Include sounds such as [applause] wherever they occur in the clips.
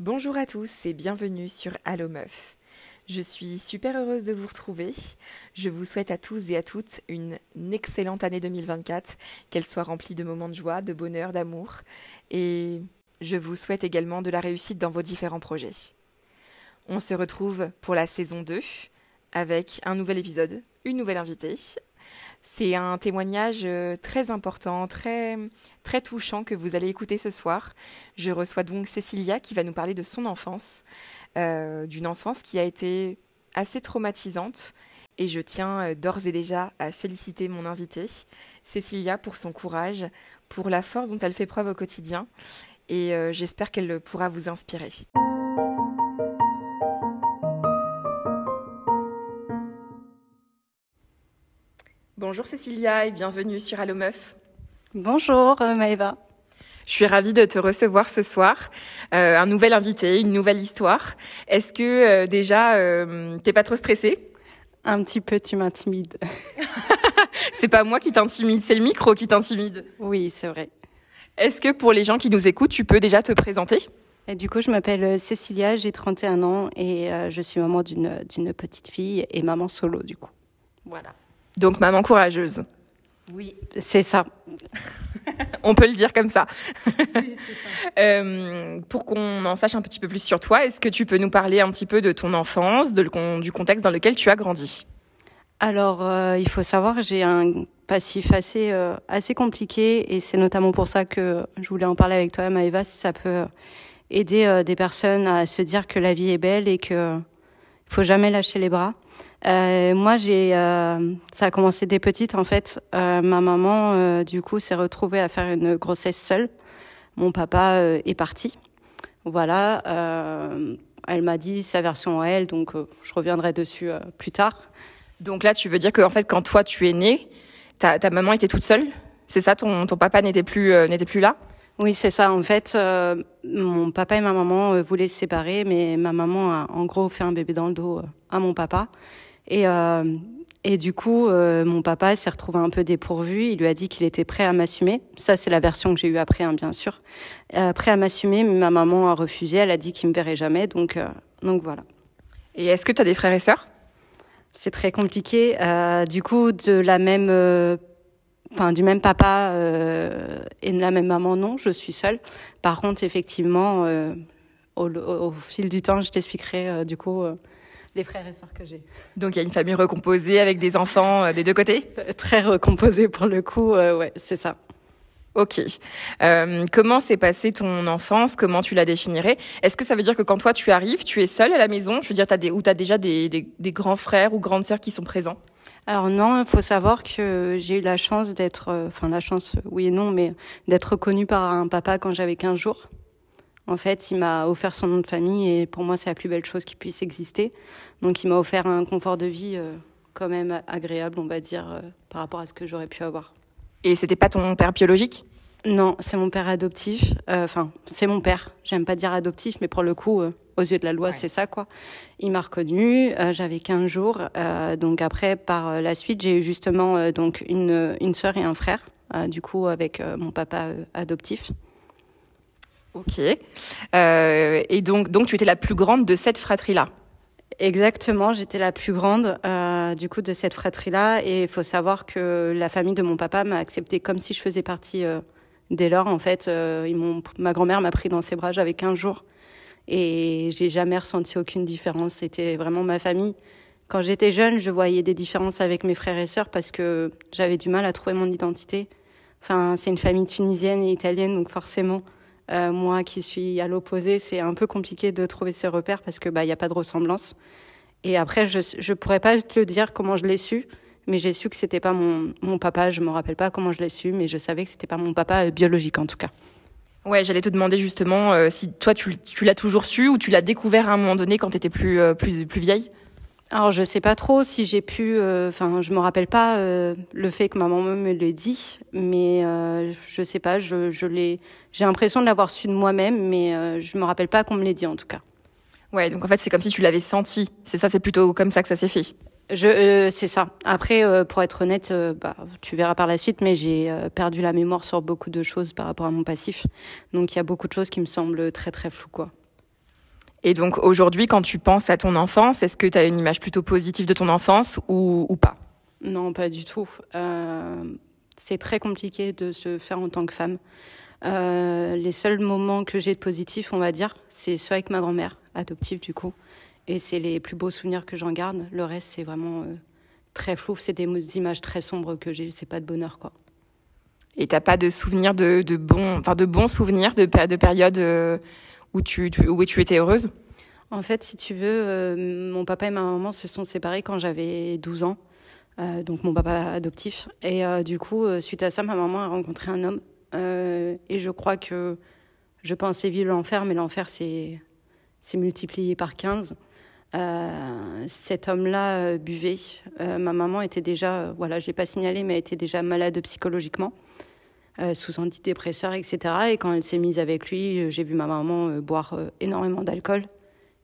Bonjour à tous et bienvenue sur Allo Meuf. Je suis super heureuse de vous retrouver. Je vous souhaite à tous et à toutes une excellente année 2024, qu'elle soit remplie de moments de joie, de bonheur, d'amour. Et je vous souhaite également de la réussite dans vos différents projets. On se retrouve pour la saison 2 avec un nouvel épisode, une nouvelle invitée, c'est un témoignage euh, très important, très, très touchant que vous allez écouter ce soir. Je reçois donc Cécilia qui va nous parler de son enfance, euh, d'une enfance qui a été assez traumatisante. Et je tiens euh, d'ores et déjà à féliciter mon invitée, Cécilia, pour son courage, pour la force dont elle fait preuve au quotidien. Et j'espère qu'elle pourra vous inspirer. Bonjour Cécilia et bienvenue sur Allo Meuf. Bonjour euh, Maëva. Je suis ravie de te recevoir ce soir. Euh, un nouvel invité, une nouvelle histoire. Est-ce que euh, déjà t'es pas trop stressée? Un petit peu, tu m'intimides. [laughs] c'est pas moi qui t'intimide, c'est le micro qui t'intimide. Oui, c'est vrai. Est-ce que pour les gens qui nous écoutent, tu peux déjà te présenter? Et du coup, je m'appelle Cécilia, j'ai 31 ans et je suis maman d'une petite fille et maman solo du coup. Voilà. Donc maman courageuse. Oui, c'est ça. [laughs] On peut le dire comme ça. Oui, ça. [laughs] euh, pour qu'on en sache un petit peu plus sur toi, est-ce que tu peux nous parler un petit peu de ton enfance, de, du contexte dans lequel tu as grandi? Alors, euh, il faut savoir j'ai un passif assez, euh, assez compliqué et c'est notamment pour ça que je voulais en parler avec toi, Maëva, si ça peut aider des personnes à se dire que la vie est belle et que faut jamais lâcher les bras. Euh, moi, j'ai, euh, ça a commencé dès petite en fait. Euh, ma maman, euh, du coup, s'est retrouvée à faire une grossesse seule. Mon papa euh, est parti. Voilà. elle m'a dit sa version à elle, donc je reviendrai dessus plus tard. Donc là, tu veux dire qu'en fait, quand toi tu es née, ta, ta maman était toute seule? C'est ça, ton, ton papa n'était plus n'était plus là? Oui, c'est ça. En fait, euh, mon papa et ma maman euh, voulaient se séparer, mais ma maman a en gros fait un bébé dans le dos euh, à mon papa. Et, et du coup, mon papa s'est retrouvé un peu dépourvu. Il lui a dit qu'il était prêt à m'assumer. Ça, c'est la version que j'ai eue après, hein, bien sûr. prêt à m'assumer, mais ma maman a refusé. Elle a dit qu'il me verrait jamais. Donc, donc voilà. Et est-ce que tu as des frères et sœurs? C'est très compliqué. du coup, de la même enfin du même papa euh, et de la même maman non je suis seule. Par contre effectivement euh, au, au, fil du temps je t'expliquerai euh, du coup les frères et sœurs que j'ai. Donc il y a une famille recomposée avec des enfants des deux côtés? Très recomposée pour le coup ouais c'est ça. Ok. Comment s'est passée ton enfance? Comment tu la définirais? Est-ce que ça veut dire que quand toi tu arrives, tu es seule à la maison? Je veux dire, as des, ou tu as déjà des, des, des, grands frères ou grandes sœurs qui sont présents? Alors non, il faut savoir que j'ai eu la chance d'être, euh, enfin la chance, oui et non, mais d'être connue par un papa quand j'avais 15 jours. En fait, il m'a offert son nom de famille et pour moi, c'est la plus belle chose qui puisse exister. Donc, il m'a offert un confort de vie euh, quand même agréable, on va dire, euh, par rapport à ce que j'aurais pu avoir. Et c'était pas ton père biologique? Non, c'est mon père adoptif. Enfin, c'est mon père. J'aime pas dire adoptif, mais pour le coup, aux yeux de la loi, ouais. c'est ça, quoi. Il m'a reconnu, euh, j'avais 15 jours. Euh, donc après, par la suite, j'ai eu justement euh, donc une, une sœur et un frère, du coup, avec mon papa adoptif. Ok. et donc, donc, tu étais la plus grande de cette fratrie-là? Exactement, j'étais la plus grande du coup de cette fratrie-là. Et il faut savoir que la famille de mon papa m'a accepté comme si je faisais partie dès lors. En fait, ils m'ont, ma grand-mère m'a pris dans ses bras, j'avais 15 jours. Et j'ai jamais ressenti aucune différence. C'était vraiment ma famille. Quand j'étais jeune, je voyais des différences avec mes frères et sœurs parce que j'avais du mal à trouver mon identité. Enfin, c'est une famille tunisienne et italienne, donc forcément, euh, moi qui suis à l'opposé, c'est un peu compliqué de trouver ces repères parce que bah y a pas de ressemblance. Et après, je je pourrais pas te le dire comment je l'ai su, mais j'ai su que c'était pas mon mon papa. Je me rappelle pas comment je l'ai su, mais je savais que c'était pas mon papa euh, biologique en tout cas. Ouais, j'allais te demander justement euh, si toi tu, tu l'as toujours su ou tu l'as découvert à un moment donné quand tu étais plus, euh, plus, plus vieille? Alors je sais pas trop si j'ai pu, enfin euh, je me rappelle pas euh, le fait que ma maman me l'ait dit, mais euh, je sais pas, je, je l'ai, j'ai l'impression de l'avoir su de moi-même, mais je me rappelle pas qu'on me l'ait dit en tout cas. Ouais, donc en fait c'est comme si tu l'avais senti, c'est ça, c'est plutôt comme ça que ça s'est fait. Je, euh, c'est ça. Après, euh, pour être honnête, euh, bah, tu verras par la suite, mais j'ai perdu la mémoire sur beaucoup de choses par rapport à mon passif. Donc, il y a beaucoup de choses qui me semblent très très floues, quoi. Et donc aujourd'hui, quand tu penses à ton enfance, est-ce que tu as une image plutôt positive de ton enfance ou, ou pas? Non, pas du tout. C'est très compliqué de se faire en tant que femme. Les seuls moments que j'ai de positif, on va dire, c'est ceux avec ma grand-mère, adoptive du coup. Et c'est les plus beaux souvenirs que j'en garde. Le reste, c'est vraiment euh, très flou. C'est des images très sombres que j'ai. C'est pas de bonheur, quoi. Et t'as pas de souvenirs de, de bons, enfin de bons souvenirs de, de périodes euh, où tu, tu, où tu étais heureuse? En fait, si tu veux, euh, mon papa et ma maman se sont séparés quand j'avais 12 ans. Euh, donc mon papa adoptif. Et du coup, suite à ça, ma maman a rencontré un homme. et je crois que je pensais vivre l'enfer, mais l'enfer, c'est multiplié par 15. Cet homme-là buvait. ma maman était déjà, voilà, je l'ai pas signalé, mais elle était déjà malade psychologiquement. Euh, sous antidépresseurs, etc. Et quand elle s'est mise avec lui, euh, j'ai vu ma maman euh, boire énormément d'alcool.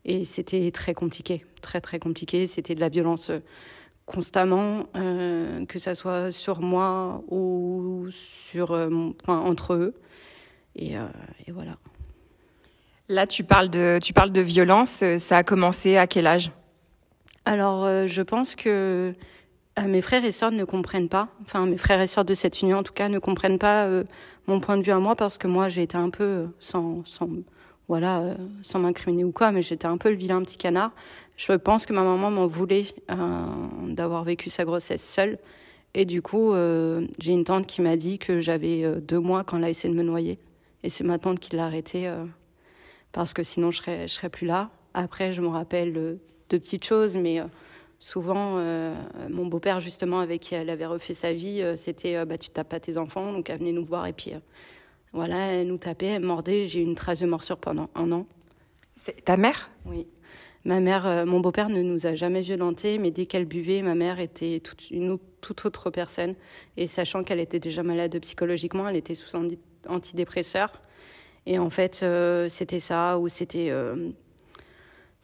Et c'était très compliqué, très très compliqué. C'était de la violence constamment, que ça soit sur moi ou sur, enfin, entre eux. Et, voilà. Là, tu parles de, violence. Ça a commencé à quel âge? Alors, je pense que euh, mes frères et sœurs ne comprennent pas, enfin mes frères et sœurs de cette union en tout cas ne comprennent pas euh, mon point de vue à moi parce que moi j'ai été un peu euh, sans, sans voilà sans m'incriminer ou quoi, mais j'étais un peu le vilain petit canard. Je pense que ma maman m'en voulait d'avoir vécu sa grossesse seule et du coup j'ai une tante qui m'a dit que j'avais deux mois quand elle a essayé de me noyer et c'est ma tante qui l'a arrêté parce que sinon je serais je serais plus là. Après je me rappelle de petites choses mais souvent, euh, mon beau-père, justement, avec qui elle avait refait sa vie, euh, c'était euh, bah, tu tapes pas tes enfants, donc elle venait nous voir et puis voilà, elle nous tapait, elle mordait. J'ai eu une trace de morsure pendant un an. C'est ta mère? Oui. Ma mère, mon beau-père ne nous a jamais violentés, mais dès qu'elle buvait, ma mère était toute, une toute autre personne. Et sachant qu'elle était déjà malade psychologiquement, elle était sous antidépresseur. Et en fait, c'était ça, ou c'était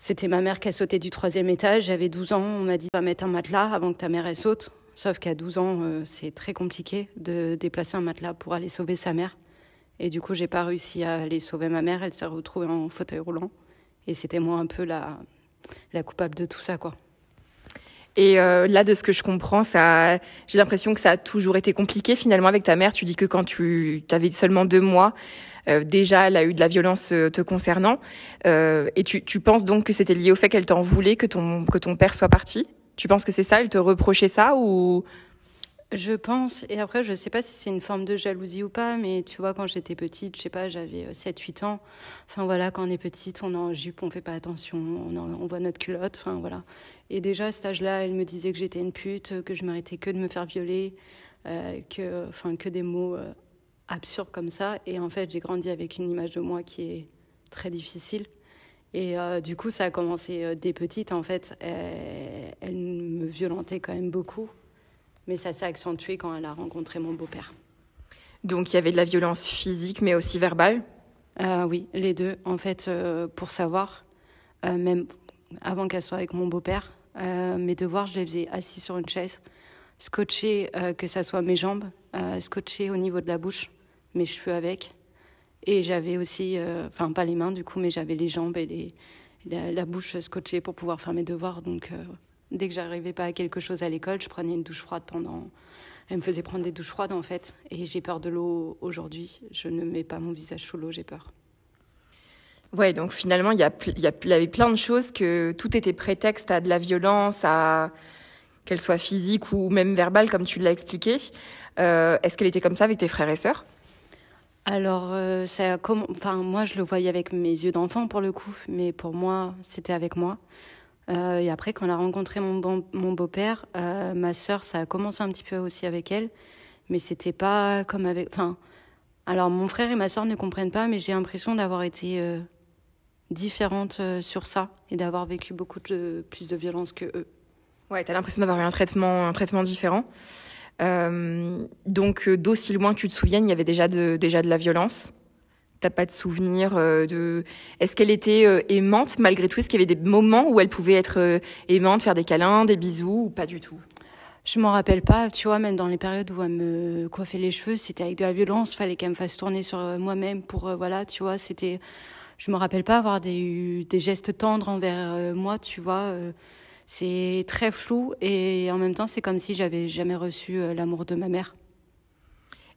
c'était ma mère qui a sauté du troisième étage. J'avais 12 ans. On m'a dit va mettre un matelas avant que ta mère saute. Sauf qu'à 12 ans, euh, c'est très compliqué de déplacer un matelas pour aller sauver sa mère. Et du coup, j'ai pas réussi à aller sauver ma mère. Elle s'est retrouvée en fauteuil roulant. Et c'était moi un peu la, la coupable de tout ça, quoi. Et euh, là, de ce que je comprends, ça, j'ai l'impression que ça a toujours été compliqué finalement avec ta mère. Tu dis que quand tu avais seulement deux mois, euh, déjà, elle a eu de la violence euh, te concernant. Euh, et tu, tu penses donc que c'était lié au fait qu'elle t'en voulait que ton, que ton père soit parti? Tu penses que c'est ça? Elle te reprochait ça ou? Je pense, et après, je sais pas si c'est une forme de jalousie ou pas, mais tu vois, quand j'étais petite, je sais pas, j'avais 7-8 ans. Enfin voilà, quand on est petite, on est en jupe, on fait pas attention, on, on voit notre culotte, enfin voilà. Et déjà, à cet âge-là, elle me disait que j'étais une pute, que je méritais que de me faire violer, que, enfin, que des mots absurde comme ça. Et en fait, j'ai grandi avec une image de moi qui est très difficile. Et euh, du coup, ça a commencé euh, dès petite. En fait, elle, me violentait quand même beaucoup. Mais ça s'est accentué quand elle a rencontré mon beau-père. Donc il y avait de la violence physique, mais aussi verbale? Euh, Oui, les deux. En fait, pour savoir, même avant qu'elle soit avec mon beau-père, mes devoirs, je les faisais assis sur une chaise, scotché, que ça soit mes jambes, scotché au niveau de la bouche mes cheveux avec. Et j'avais aussi, euh, enfin pas les mains du coup, mais j'avais les jambes et la, bouche scotchée pour pouvoir faire mes devoirs. Donc euh, dès que j'arrivais pas à quelque chose à l'école, je prenais une douche froide pendant. Elle me faisait prendre des douches froides en fait. Et j'ai peur de l'eau aujourd'hui. Je ne mets pas mon visage sous l'eau, j'ai peur. Ouais, donc finalement, il y, a, il y avait plein de choses que tout était prétexte à de la violence, à qu'elle soit physique ou même verbale, comme tu l'as expliqué. Euh, est-ce qu'elle était comme ça avec tes frères et sœurs? Alors, euh, ça, enfin, moi, je le voyais avec mes yeux d'enfant pour le coup, mais pour moi, c'était avec moi. Euh, et après, quand on a rencontré mon, bon, mon beau-père, euh, ma sœur, ça a commencé un petit peu aussi avec elle, mais c'était pas comme avec. Enfin, alors mon frère et ma sœur ne comprennent pas, mais j'ai l'impression d'avoir été euh, différente sur ça et d'avoir vécu beaucoup de, plus de violence que eux. Ouais, t'as l'impression d'avoir eu un traitement, un traitement différent. Euh, donc, euh, d'aussi loin que tu te souviennes, il y avait déjà de, déjà de la violence. T'as pas de souvenir euh, de. Est-ce qu'elle était aimante malgré tout? Est-ce qu'il y avait des moments où elle pouvait être aimante, faire des câlins, des bisous ou pas du tout? Je m'en rappelle pas, tu vois, même dans les périodes où elle me coiffait les cheveux, c'était avec de la violence, fallait qu'elle me fasse tourner sur moi-même pour, voilà, tu vois, c'était, je me rappelle pas avoir des, des gestes tendres envers moi, tu vois. C'est très flou et en même temps, c'est comme si j'avais jamais reçu l'amour de ma mère.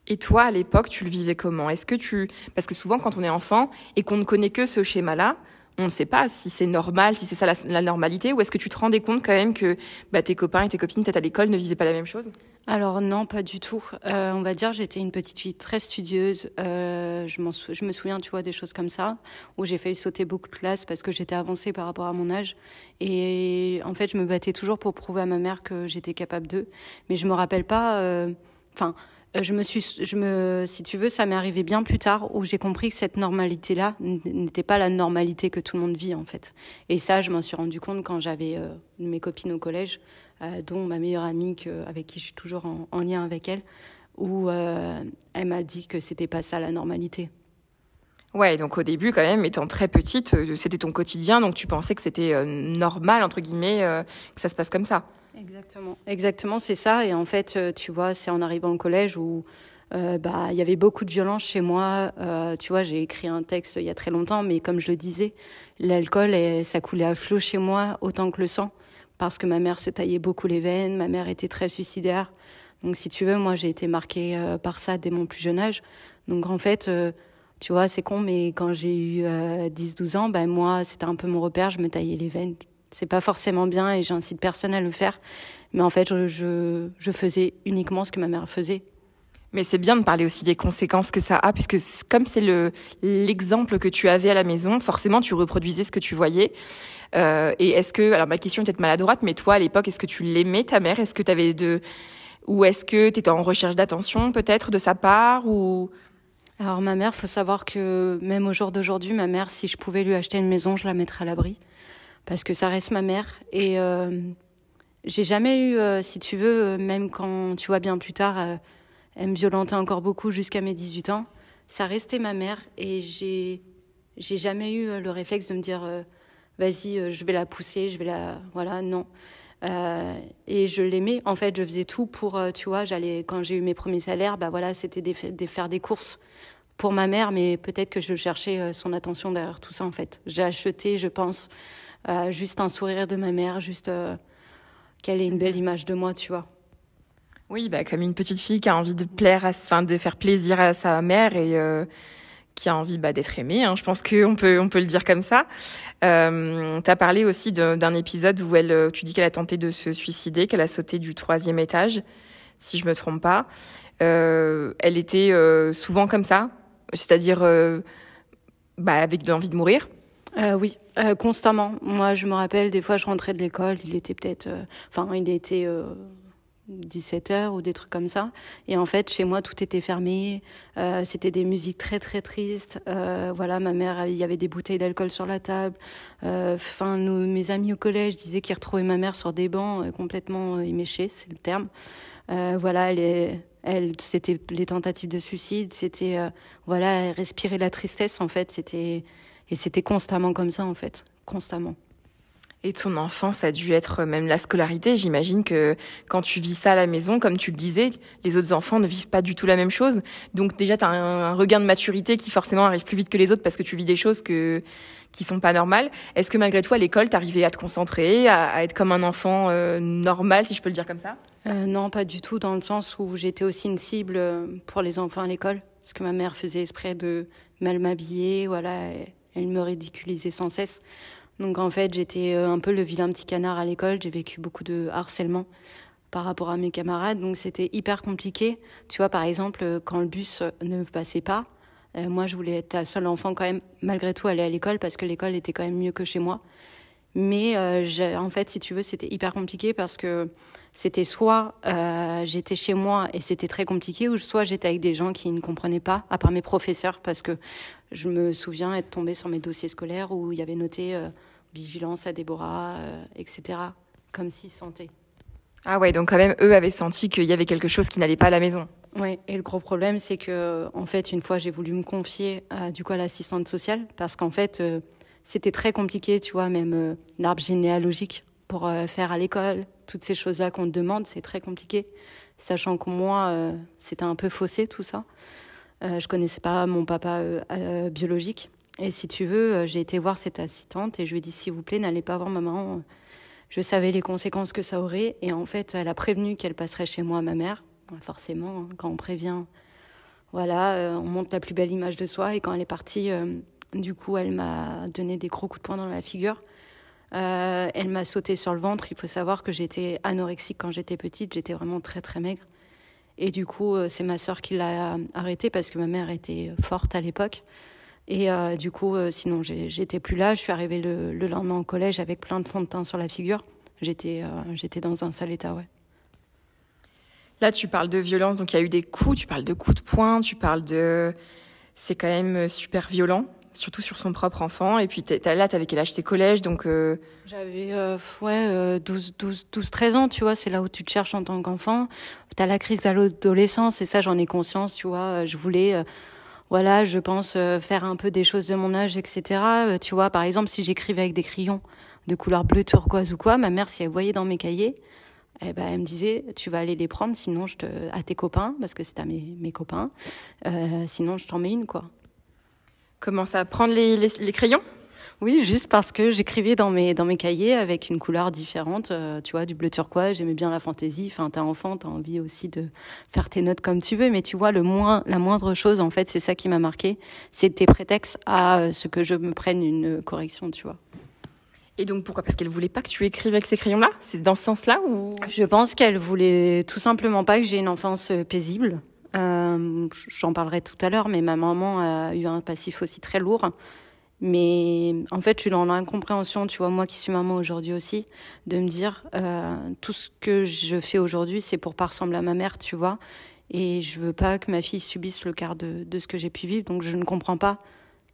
Et toi, à l'époque, tu le vivais comment? Est-ce que tu... Parce que souvent, quand on est enfant et qu'on ne connaît que ce schéma-là, on ne sait pas si c'est normal, si c'est ça la, normalité, ou est-ce que tu te rendais compte quand même que bah, tes copains et tes copines, peut-être à l'école, ne vivaient pas la même chose? Alors non, pas du tout. Euh, on va dire, j'étais une petite fille très studieuse. Euh, je, me souviens, tu vois, des choses comme ça, où j'ai failli sauter beaucoup de classes parce que j'étais avancée par rapport à mon âge. Et en fait, je me battais toujours pour prouver à ma mère que j'étais capable d'eux. Mais je me rappelle pas... Euh, enfin... Je me suis, je me, si tu veux, ça m'est arrivé bien plus tard où j'ai compris que cette normalité-là n'était pas la normalité que tout le monde vit en fait. Et ça, je m'en suis rendu compte quand j'avais mes copines au collège, dont ma meilleure amie avec qui je suis toujours en, lien avec elle, où elle m'a dit que c'était pas ça la normalité. Ouais, donc au début, quand même, étant très petite, c'était ton quotidien, donc tu pensais que c'était normal, entre guillemets, que ça se passe comme ça. Exactement, exactement, c'est ça. Et en fait, euh, tu vois, c'est en arrivant au collège où euh, bah il y avait beaucoup de violence chez moi. Euh, tu vois, j'ai écrit un texte il y a très longtemps, mais comme je le disais, l'alcool ça coulait à flot chez moi autant que le sang, parce que ma mère se taillait beaucoup les veines, ma mère était très suicidaire. Donc si tu veux, moi j'ai été marquée par ça dès mon plus jeune âge. Donc en fait, tu vois, c'est con, mais quand j'ai eu 10-12 ans, ben moi c'était un peu mon repère, je me taillais les veines c'est pas forcément bien et j'incite personne à le faire. Mais en fait, je, faisais uniquement ce que ma mère faisait. Mais c'est bien de parler aussi des conséquences que ça a, puisque comme c'est le l'exemple que tu avais à la maison, forcément tu reproduisais ce que tu voyais. Euh, et est-ce que, alors ma question est peut-être maladroite, mais toi à l'époque, est-ce que tu l'aimais ta mère? Est-ce que tu avais de, ou est-ce que tu étais en recherche d'attention peut-être de sa part ou? Alors ma mère, faut savoir que même au jour d'aujourd'hui, ma mère, si je pouvais lui acheter une maison, je la mettrais à l'abri parce que ça reste ma mère. Et euh, j'ai jamais eu, euh, si tu veux, même quand tu vois bien plus tard, elle me violentait encore beaucoup jusqu'à mes 18 ans. Ça restait ma mère et j'ai j'ai jamais eu le réflexe de me dire vas-y, je vais la pousser, je vais la voilà, non. et je l'aimais. En fait, je faisais tout pour, tu vois, j'allais quand j'ai eu mes premiers salaires, bah voilà, c'était de faire des courses pour ma mère, mais peut-être que je cherchais son attention derrière tout ça en fait. J'ai acheté, je pense, euh, juste un sourire de ma mère, juste euh, qu'elle ait une belle image de moi, tu vois. Oui, bah, comme une petite fille qui a envie de plaire, à, de faire plaisir à sa mère et euh, qui a envie bah, d'être aimée. Hein. Je pense qu'on peut, on peut le dire comme ça. Euh, tu as parlé aussi d'un épisode où elle, tu dis qu'elle a tenté de se suicider, qu'elle a sauté du troisième étage, si je me trompe pas. Euh, elle était souvent comme ça, c'est-à-dire bah, avec l'envie de mourir. Euh, oui, euh, constamment. Moi, je me rappelle, des fois, je rentrais de l'école, il était peut-être... Euh, enfin, il était 17 heures ou des trucs comme ça. Et en fait, chez moi, tout était fermé. C'était des musiques très, très tristes. voilà, ma mère, il y avait des bouteilles d'alcool sur la table. Enfin, mes amis au collège disaient qu'ils retrouvaient ma mère sur des bancs complètement éméchés, c'est le terme. voilà, elle elle c'était les tentatives de suicide c'était voilà respirer la tristesse en fait c'était et c'était constamment comme ça, en fait, constamment. Et ton enfance a dû être même la scolarité. J'imagine que quand tu vis ça à la maison, comme tu le disais, les autres enfants ne vivent pas du tout la même chose. Donc déjà, tu as un, regain de maturité qui forcément arrive plus vite que les autres parce que tu vis des choses que qui sont pas normales. Est-ce que malgré tout, à l'école, t'arrivais à te concentrer, à, être comme un enfant euh, normal, si je peux le dire comme ça? Euh, Non, pas du tout, dans le sens où j'étais aussi une cible pour les enfants à l'école. Parce que ma mère faisait esprit de mal m'habiller, voilà elle me ridiculisait sans cesse. Donc en fait, j'étais euh, un peu le vilain petit canard à l'école. J'ai vécu beaucoup de harcèlement par rapport à mes camarades. Donc c'était hyper compliqué. Tu vois, par exemple, euh, quand le bus ne passait pas, euh, moi, je voulais être la seule enfant quand même, malgré tout, aller à l'école parce que l'école était quand même mieux que chez moi. Mais en fait, si tu veux, c'était hyper compliqué parce que c'était soit euh, j'étais chez moi et c'était très compliqué, ou soit j'étais avec des gens qui ne comprenaient pas, à part mes professeurs, parce que je me souviens être tombée sur mes dossiers scolaires où il y avait noté euh, vigilance à Déborah, euh, etc., comme s'ils sentaient. Ah ouais, donc quand même, eux avaient senti qu'il y avait quelque chose qui n'allait pas à la maison. Oui, et le gros problème, c'est que, en fait, une fois, j'ai voulu me confier du coup à l'assistante sociale, parce qu'en fait, c'était très compliqué, tu vois, même l'arbre généalogique pour faire à l'école, toutes ces choses-là qu'on te demande, c'est très compliqué. Sachant que moi, euh, c'était un peu faussé tout ça. Euh, je connaissais pas mon papa euh, biologique. Et si tu veux, j'ai été voir cette assistante et je lui ai dit s'il vous plaît, n'allez pas voir maman. Je savais les conséquences que ça aurait. Et en fait, elle a prévenu qu'elle passerait chez moi, ma mère. Forcément, hein, quand on prévient, voilà, on montre la plus belle image de soi. Et quand elle est partie, du coup, elle m'a donné des gros coups de poing dans la figure. Euh, elle m'a sauté sur le ventre. Il faut savoir que j'étais anorexique quand j'étais petite. J'étais vraiment très très maigre. Et du coup, euh, c'est ma sœur qui l'a arrêtée parce que ma mère était forte à l'époque. Et euh, du coup, sinon, j'étais plus là. Je suis arrivée le, lendemain au collège avec plein de fond de teint sur la figure. J'étais j'étais dans un sale état, ouais. Là, tu parles de violence, donc il y a eu des coups, tu parles de coups de poing, tu parles de... C'est quand même super violent surtout sur son propre enfant. Et puis là, t'avais quel âge? T'es collège, donc... Euh, J'avais euh, ouais, 12, 12, 12, 13 ans, tu vois, c'est là où tu te cherches en tant qu'enfant. T'as la crise d'adolescence, et ça, j'en ai conscience, tu vois. Je voulais, euh, voilà, je pense, faire un peu des choses de mon âge, etc. tu vois, par exemple, si j'écrivais avec des crayons de couleur bleu turquoise ou quoi, ma mère, si elle voyait dans mes cahiers, eh ben, elle me disait, tu vas aller les prendre, sinon je te, à tes copains, parce que c'est à mes, mes copains, sinon je t'en mets une, quoi. Commence à prendre les, les, crayons? Oui, juste parce que j'écrivais dans mes, dans mes cahiers avec une couleur différente, euh, tu vois, du bleu turquoise, j'aimais bien la fantaisie. Enfin, t'es enfant, t'as envie aussi de faire tes notes comme tu veux, mais tu vois, le moins, la moindre chose, en fait, c'est ça qui m'a marqué. C'est tes prétextes à euh, ce que je me prenne une correction, tu vois. Et donc pourquoi? Parce qu'elle voulait pas que tu écrives avec ces crayons-là? C'est dans ce sens-là ou? Je pense qu'elle voulait tout simplement pas que j'ai une enfance euh, paisible. Euh, j'en parlerai tout à l'heure, mais ma maman a eu un passif aussi très lourd. Mais en fait, je suis dans l'incompréhension, tu vois, moi qui suis maman aujourd'hui aussi, de me dire euh, tout ce que je fais aujourd'hui, c'est pour pas ressembler à ma mère, tu vois. Et je veux pas que ma fille subisse le quart de, de ce que j'ai pu vivre. Donc je ne comprends pas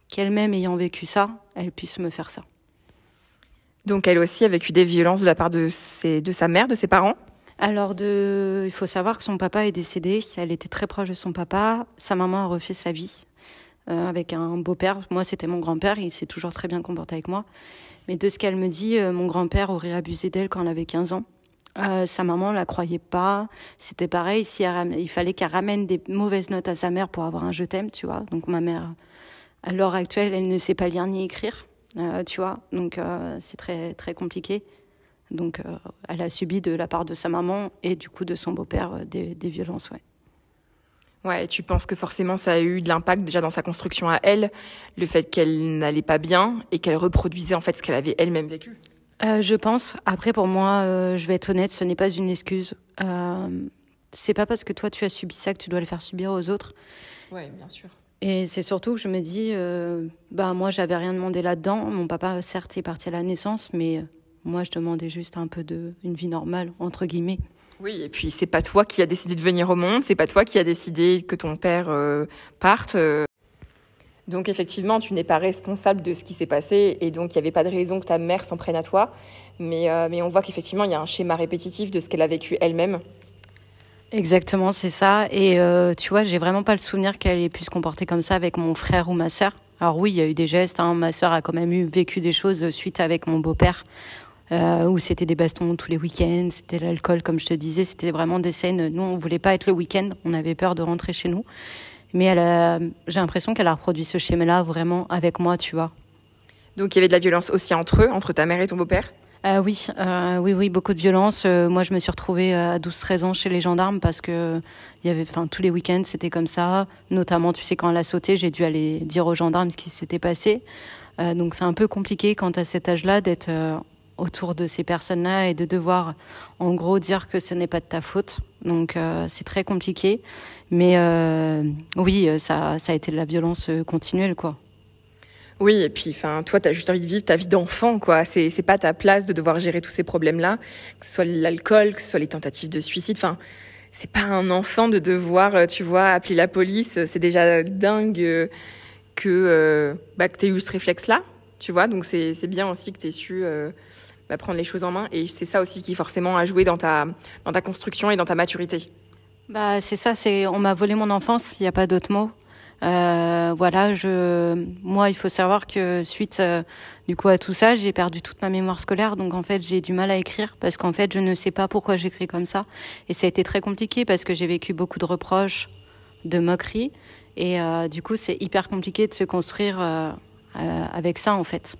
qu'elle-même ayant vécu ça, elle puisse me faire ça. Donc elle aussi a vécu des violences de la part de, ses, de sa mère, de ses parents? Alors, de... il faut savoir que son papa est décédé. Elle était très proche de son papa. Sa maman a refait sa vie euh, avec un beau-père. Moi, c'était mon grand-père. Il s'est toujours très bien comporté avec moi. Mais de ce qu'elle me dit, euh, mon grand-père aurait abusé d'elle quand elle avait 15 ans. Euh, sa maman la croyait pas. C'était pareil. Si il fallait qu'elle ramène des mauvaises notes à sa mère pour avoir un je t'aime, tu vois. Donc ma mère, à l'heure actuelle, elle ne sait pas lire ni écrire, tu vois. Donc c'est très très compliqué. Donc, elle a subi de la part de sa maman et du coup de son beau-père euh, des, violences, ouais. Ouais, tu penses que forcément ça a eu de l'impact déjà dans sa construction à elle, le fait qu'elle n'allait pas bien et qu'elle reproduisait en fait ce qu'elle avait elle-même vécu? Euh, je pense. Après, pour moi, je vais être honnête, ce n'est pas une excuse. Euh, c'est pas parce que toi tu as subi ça que tu dois le faire subir aux autres. Ouais, bien sûr. Et c'est surtout que je me dis, bah moi j'avais rien demandé là-dedans. Mon papa certes est parti à la naissance, mais moi, je demandais juste un peu de une vie normale entre guillemets. Oui, et puis c'est pas toi qui as décidé de venir au monde, c'est pas toi qui as décidé que ton père euh, parte. Euh. Donc effectivement, tu n'es pas responsable de ce qui s'est passé et donc il n'y avait pas de raison que ta mère s'en prenne à toi. Mais, euh, mais on voit qu'effectivement, il y a un schéma répétitif de ce qu'elle a vécu elle-même. Exactement, c'est ça. Et tu vois, j'ai vraiment pas le souvenir qu'elle ait pu se comporter comme ça avec mon frère ou ma sœur. Alors oui, il y a eu des gestes. Hein. Ma sœur a quand même eu vécu des choses suite avec mon beau-père euh, où c'était des bastons tous les week-ends, c'était l'alcool, comme je te disais, c'était vraiment des scènes. Nous, on voulait pas être le week-end, on avait peur de rentrer chez nous. Mais elle j'ai l'impression qu'elle a reproduit ce schéma-là vraiment avec moi, tu vois. Donc il y avait de la violence aussi entre eux, entre ta mère et ton beau-père? Euh, oui, euh, oui, oui, beaucoup de violence. Euh, moi, je me suis retrouvée à 12-13 ans chez les gendarmes parce que il y avait, enfin, tous les week-ends, c'était comme ça. Notamment, tu sais, quand elle a sauté, j'ai dû aller dire aux gendarmes ce qui s'était passé. Donc, c'est un peu compliqué quand à cet âge-là d'être autour de ces personnes-là et de devoir en gros dire que ce n'est pas de ta faute. Donc euh, c'est très compliqué. Mais euh, oui, ça, ça a été de la violence continuelle, quoi. Oui, et puis, enfin, toi, t'as juste envie de vivre ta vie d'enfant, quoi. C'est, c'est pas ta place de devoir gérer tous ces problèmes-là, que ce soit l'alcool, que ce soit les tentatives de suicide. Enfin, c'est pas un enfant de devoir, euh, tu vois, appeler la police. C'est déjà dingue que, bah, que t'aies eu ce réflexe-là, tu vois. Donc, c'est, c'est bien aussi que t'aies su bah, prendre les choses en main. Et c'est ça aussi qui forcément a joué dans ta, dans ta construction et dans ta maturité. Bah, c'est ça, c'est on m'a volé mon enfance, il n'y a pas d'autre mot. Euh, voilà, je, moi, il faut savoir que suite euh, du coup à tout ça, j'ai perdu toute ma mémoire scolaire, donc en fait, j'ai du mal à écrire parce qu'en fait, je ne sais pas pourquoi j'écris comme ça, et ça a été très compliqué parce que j'ai vécu beaucoup de reproches, de moqueries, et euh, du coup, c'est hyper compliqué de se construire avec ça en fait.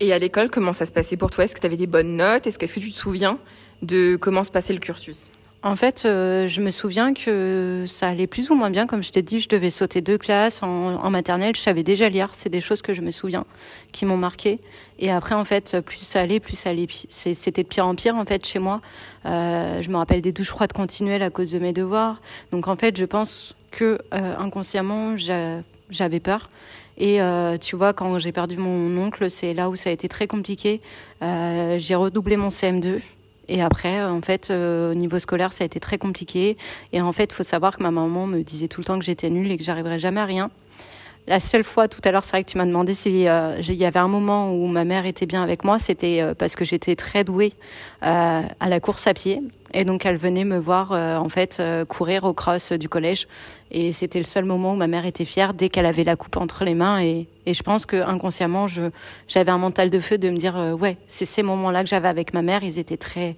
Et à l'école, comment ça se passait pour toi? Est-ce que tu avais des bonnes notes? Est-ce que, tu te souviens de comment se passait le cursus? En fait, euh, je me souviens que ça allait plus ou moins bien. Comme je t'ai dit, je devais sauter deux classes en, maternelle. Je savais déjà lire. C'est des choses que je me souviens, qui m'ont marqué. Et après, en fait, plus ça allait, plus ça allait. C'était de pire en pire, en fait, chez moi. Euh, je me rappelle des douches froides continuelles à cause de mes devoirs. Donc, en fait, je pense que euh, inconsciemment, j'avais peur. Et tu vois, quand j'ai perdu mon oncle, c'est là où ça a été très compliqué. j'ai redoublé mon CM2. Et après, en fait, euh, au niveau scolaire, ça a été très compliqué. Et en fait, il faut savoir que ma maman me disait tout le temps que j'étais nulle et que j'arriverais jamais à rien. La seule fois tout à l'heure, c'est vrai que tu m'as demandé s'il euh, y avait un moment où ma mère était bien avec moi, c'était euh, parce que j'étais très douée euh, à la course à pied. Et donc elle venait me voir en fait courir au cross du collège. Et c'était le seul moment où ma mère était fière dès qu'elle avait la coupe entre les mains. Et, je pense que inconsciemment, j'avais un mental de feu de me dire ouais, c'est ces moments-là que j'avais avec ma mère. Ils étaient très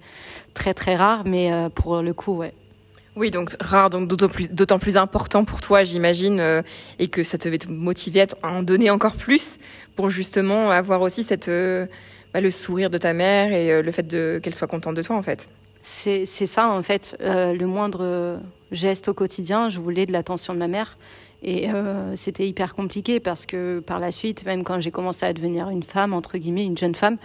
très très rares, mais pour le coup, ouais, oui, donc rare, donc d'autant plus, d'autant important pour toi, j'imagine, euh, et que ça devait te motiver à en donner encore plus pour justement avoir aussi cette, euh, bah, le sourire de ta mère et euh, le fait qu'elle soit contente de toi, en fait. C'est, ça, en fait, le moindre geste au quotidien, je voulais de l'attention de ma mère. Et euh, c'était hyper compliqué parce que par la suite, même quand j'ai commencé à devenir une femme, entre guillemets, une jeune femme,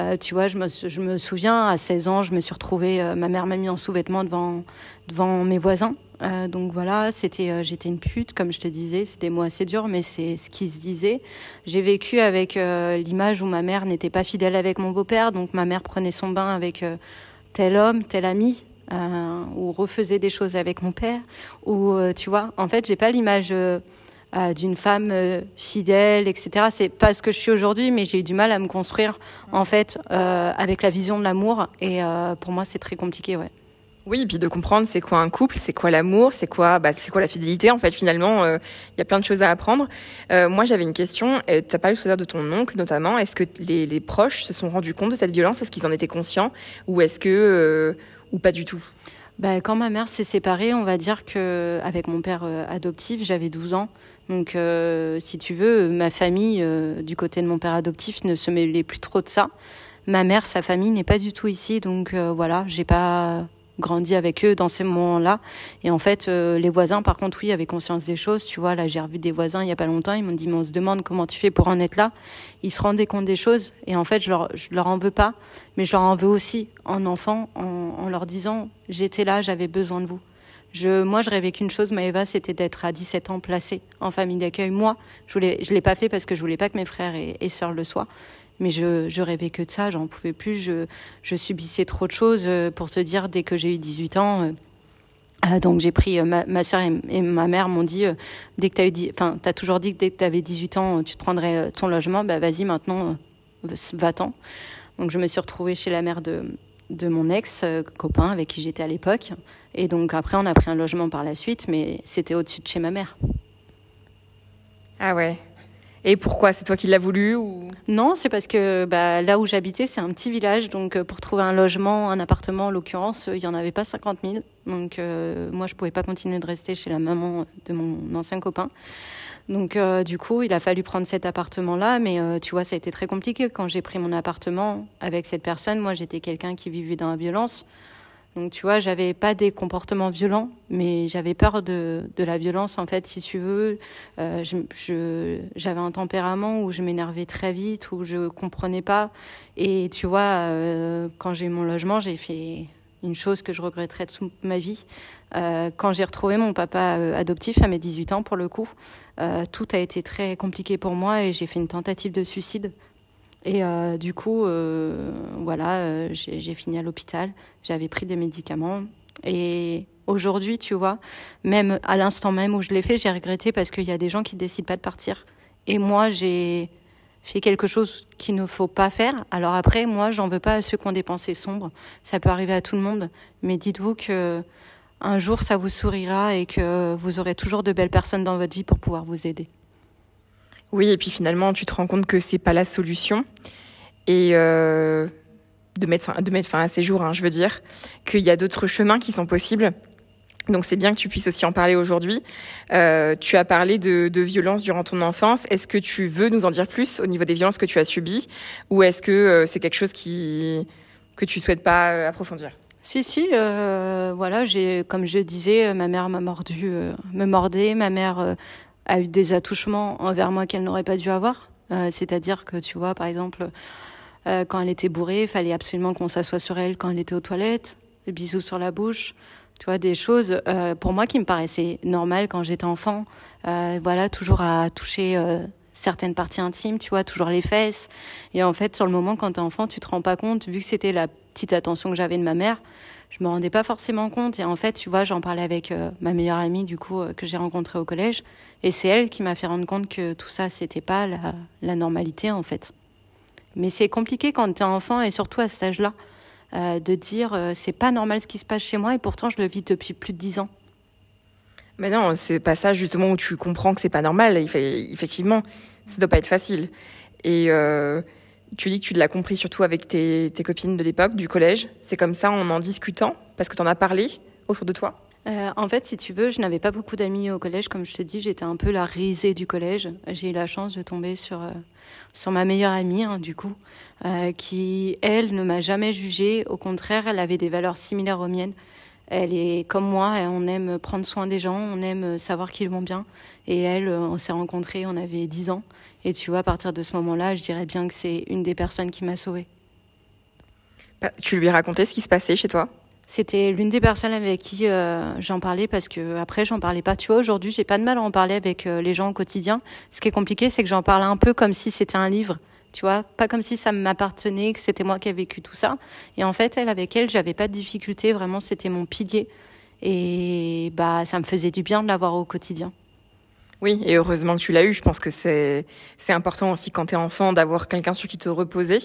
euh, tu vois, je me, souviens, à 16 ans, je me suis retrouvée, euh, ma mère m'a mis en sous-vêtements devant, devant mes voisins. Euh, donc voilà, c'était, euh, j'étais une pute, comme je te disais, c'était mots assez dur, mais c'est ce qui se disait. J'ai vécu avec l'image où ma mère n'était pas fidèle avec mon beau-père, donc ma mère prenait son bain avec tel homme, tel ami, euh, ou refaisais des choses avec mon père, ou euh, tu vois, en fait, j'ai pas l'image euh, d'une femme fidèle, etc. C'est pas ce que je suis aujourd'hui, mais j'ai eu du mal à me construire en fait avec la vision de l'amour, et pour moi, c'est très compliqué, ouais. Oui, et puis de comprendre c'est quoi un couple, c'est quoi l'amour, c'est quoi, bah, c'est quoi la fidélité. En fait, finalement, il y a plein de choses à apprendre. moi, j'avais une question. Tu as parlé tout à l'heure de ton oncle, notamment. Est-ce que les, proches se sont rendus compte de cette violence? Est-ce qu'ils en étaient conscients? Ou est-ce que ou pas du tout? Bah, Quand ma mère s'est séparée, on va dire que avec mon père euh, adoptif, j'avais 12 ans. Donc, euh, si tu veux, ma famille, euh, du côté de mon père adoptif, ne se mêlait plus trop de ça. Ma mère, sa famille n'est pas du tout ici, donc voilà, j'ai pas grandi avec eux dans ces moments-là. Et en fait, euh, les voisins, par contre, oui, avaient conscience des choses. Tu vois, là, j'ai revu des voisins il y a pas longtemps. Ils m'ont dit, mais on se demande comment tu fais pour en être là. Ils se rendaient compte des choses. Et en fait, je leur, leur en veux pas, mais je leur en veux aussi en enfant, en, en leur disant, j'étais là, j'avais besoin de vous. Je, moi, je rêvais qu'une chose, Maëva, c'était d'être à 17 ans placée en famille d'accueil. Moi, je voulais, je l'ai pas fait parce que je voulais pas que mes frères et, et sœurs le soient. Mais je, je rêvais que de ça, j'en pouvais plus. Je, je subissais trop de choses. Euh, pour te dire, dès que j'ai eu 18 ans, euh, euh, donc j'ai pris ma, ma soeur et, ma mère m'ont dit dès que tu as eu enfin tu as toujours dit que dès que tu avais 18 ans tu te prendrais ton logement bah vas-y maintenant va-t'en. Donc je me suis retrouvée chez la mère de de mon ex copain avec qui j'étais à l'époque et donc après on a pris un logement par la suite mais c'était au-dessus de chez ma mère. Ah ouais. Et pourquoi? C'est toi qui l'as voulu ou? Non, c'est parce que bah, là où j'habitais, c'est un petit village. Donc, euh, pour trouver un logement, un appartement, en l'occurrence, il n'y en avait pas 50 000. Donc, euh, moi, je pouvais pas continuer de rester chez la maman de mon ancien copain. Donc, euh, du coup, il a fallu prendre cet appartement-là. Mais tu vois, ça a été très compliqué. Quand j'ai pris mon appartement avec cette personne, moi, j'étais quelqu'un qui vivait dans la violence. Donc tu vois, j'avais pas des comportements violents, mais j'avais peur de, la violence en fait, si tu veux. Euh, j'avais un tempérament où je m'énervais très vite, où je comprenais pas. Et tu vois, euh, quand j'ai eu mon logement, j'ai fait une chose que je regretterai toute ma vie. Euh, quand j'ai retrouvé mon papa adoptif à mes 18 ans, pour le coup, tout a été très compliqué pour moi et j'ai fait une tentative de suicide et euh, du coup, euh, voilà, euh, j'ai fini à l'hôpital. J'avais pris des médicaments. Et aujourd'hui, tu vois, même à l'instant même où je l'ai fait, j'ai regretté parce qu'il y a des gens qui décident pas de partir. Et moi, j'ai fait quelque chose qu'il ne faut pas faire. Alors après, moi, j'en veux pas à ceux qui ont des pensées sombres. Ça peut arriver à tout le monde. Mais dites-vous que un jour, ça vous sourira et que vous aurez toujours de belles personnes dans votre vie pour pouvoir vous aider. Oui, et puis finalement, tu te rends compte que c'est pas la solution. Et euh, de, mettre, de mettre fin à ces jours, hein, je veux dire, qu'il y a d'autres chemins qui sont possibles. Donc c'est bien que tu puisses aussi en parler aujourd'hui. Euh, tu as parlé de, de violence durant ton enfance. Est-ce que tu veux nous en dire plus au niveau des violences que tu as subies? Ou est-ce que euh, c'est quelque chose qui que tu souhaites pas approfondir? Si si, voilà, j'ai comme je disais, ma mère m'a mordu, me mordait. Ma mère a eu des attouchements envers moi qu'elle n'aurait pas dû avoir. C'est-à-dire que tu vois, par exemple, quand elle était bourrée, il fallait absolument qu'on s'assoie sur elle quand elle était aux toilettes, des bisous sur la bouche tu vois, des choses euh, pour moi qui me paraissaient normales quand j'étais enfant. Euh, voilà, toujours à toucher euh, certaines parties intimes, tu vois, toujours les fesses. Et en fait, sur le moment, quand t'es enfant, tu te rends pas compte, vu que c'était la petite attention que j'avais de ma mère, je me rendais pas forcément compte. Et en fait, tu vois, j'en parlais avec euh, ma meilleure amie, du coup, euh, que j'ai rencontrée au collège. Et c'est elle qui m'a fait rendre compte que tout ça, c'était pas la, normalité, en fait. Mais c'est compliqué quand t'es enfant et surtout à cet âge-là. Euh, de dire c'est pas normal ce qui se passe chez moi et pourtant je le vis depuis plus de dix ans. Mais non, c'est pas ça justement où tu comprends que c'est pas normal. Effectivement, ça doit pas être facile. Et tu dis que tu l'as compris surtout avec tes, copines de l'époque, du collège. C'est comme ça en en discutant, parce que tu en as parlé autour de toi euh, en fait, si tu veux, je n'avais pas beaucoup d'amis au collège, comme je te dis, j'étais un peu la risée du collège. J'ai eu la chance de tomber sur euh, sur ma meilleure amie, hein, du coup, euh, qui elle ne m'a jamais jugée. Au contraire, elle avait des valeurs similaires aux miennes. Elle est comme moi, et on aime prendre soin des gens, on aime savoir qu'ils vont bien. Et elle, on s'est rencontrés, on avait 10 ans. Et tu vois, à partir de ce moment-là, je dirais bien que c'est une des personnes qui m'a sauvée. Bah, tu lui racontais ce qui se passait chez toi? C'était l'une des personnes avec qui euh, j'en parlais parce que après j'en parlais pas. Tu vois, aujourd'hui j'ai pas de mal à en parler avec euh, les gens au quotidien. Ce qui est compliqué, c'est que j'en parle un peu comme si c'était un livre. Tu vois, pas comme si ça m'appartenait, que c'était moi qui ai vécu tout ça. Et en fait, elle avec elle, j'avais pas de difficulté. Vraiment, c'était mon pilier. Et bah, ça me faisait du bien de l'avoir au quotidien. Oui, et heureusement que tu l'as eu. Je pense que c'est c'est important aussi quand t'es enfant d'avoir quelqu'un sur qui te reposer.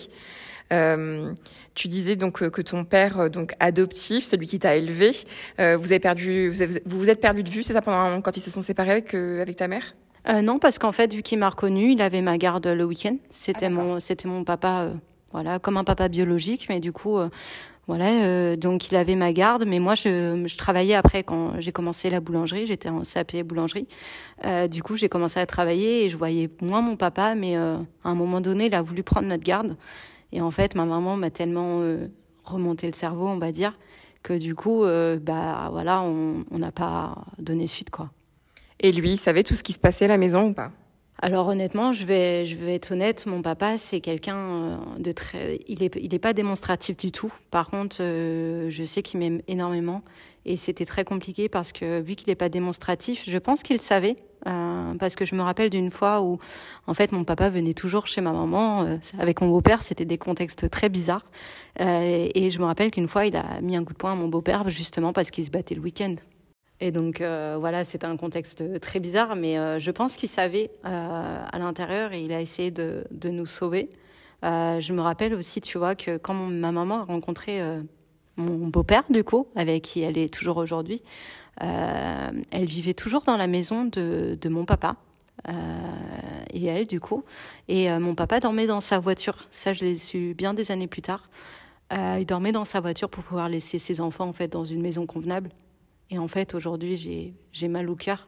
Euh, tu disais donc que ton père, donc adoptif, celui qui t'a élevé, euh, vous avez perdu, vous vous, êtes perdu de vue, c'est ça pendant quand ils se sont séparés avec euh, avec ta mère? Euh, Non, parce qu'en fait, vu qu'il m'a reconnu, il avait ma garde le week-end. C'était ah, mon, c'était mon papa, euh, voilà, comme un papa biologique, mais du coup. Voilà, euh, donc il avait ma garde, mais moi je, je travaillais après quand j'ai commencé la boulangerie, j'étais en CAP boulangerie. Euh, du coup j'ai commencé à travailler et je voyais moins mon papa, mais euh, à un moment donné il a voulu prendre notre garde. Et en fait ma maman m'a tellement euh, remonté le cerveau, on va dire, que du coup euh, bah voilà on n'a pas donné suite quoi. Et lui, il savait tout ce qui se passait à la maison ou pas? Alors honnêtement, je vais, je vais être honnête, mon papa, c'est quelqu'un de très... Il n'est il est pas démonstratif du tout. Par contre, euh, je sais qu'il m'aime énormément. Et c'était très compliqué parce que vu qu'il n'est pas démonstratif, je pense qu'il savait. Euh, parce que je me rappelle d'une fois où, en fait, mon papa venait toujours chez ma maman. Euh, avec mon beau-père, c'était des contextes très bizarres. Euh, et je me rappelle qu'une fois, il a mis un coup de poing à mon beau-père justement parce qu'il se battait le week-end. Et donc euh, voilà, c'était un contexte très bizarre, mais euh, je pense qu'il savait euh, à l'intérieur et il a essayé de, nous sauver. Je me rappelle aussi, tu vois, que quand ma maman a rencontré mon beau-père, du coup, avec qui elle est toujours aujourd'hui, elle vivait toujours dans la maison de mon papa. et elle, du coup. Et mon papa dormait dans sa voiture. Ça, je l'ai su bien des années plus tard. il dormait dans sa voiture pour pouvoir laisser ses enfants, en fait, dans une maison convenable. Et en fait, aujourd'hui, j'ai mal au cœur.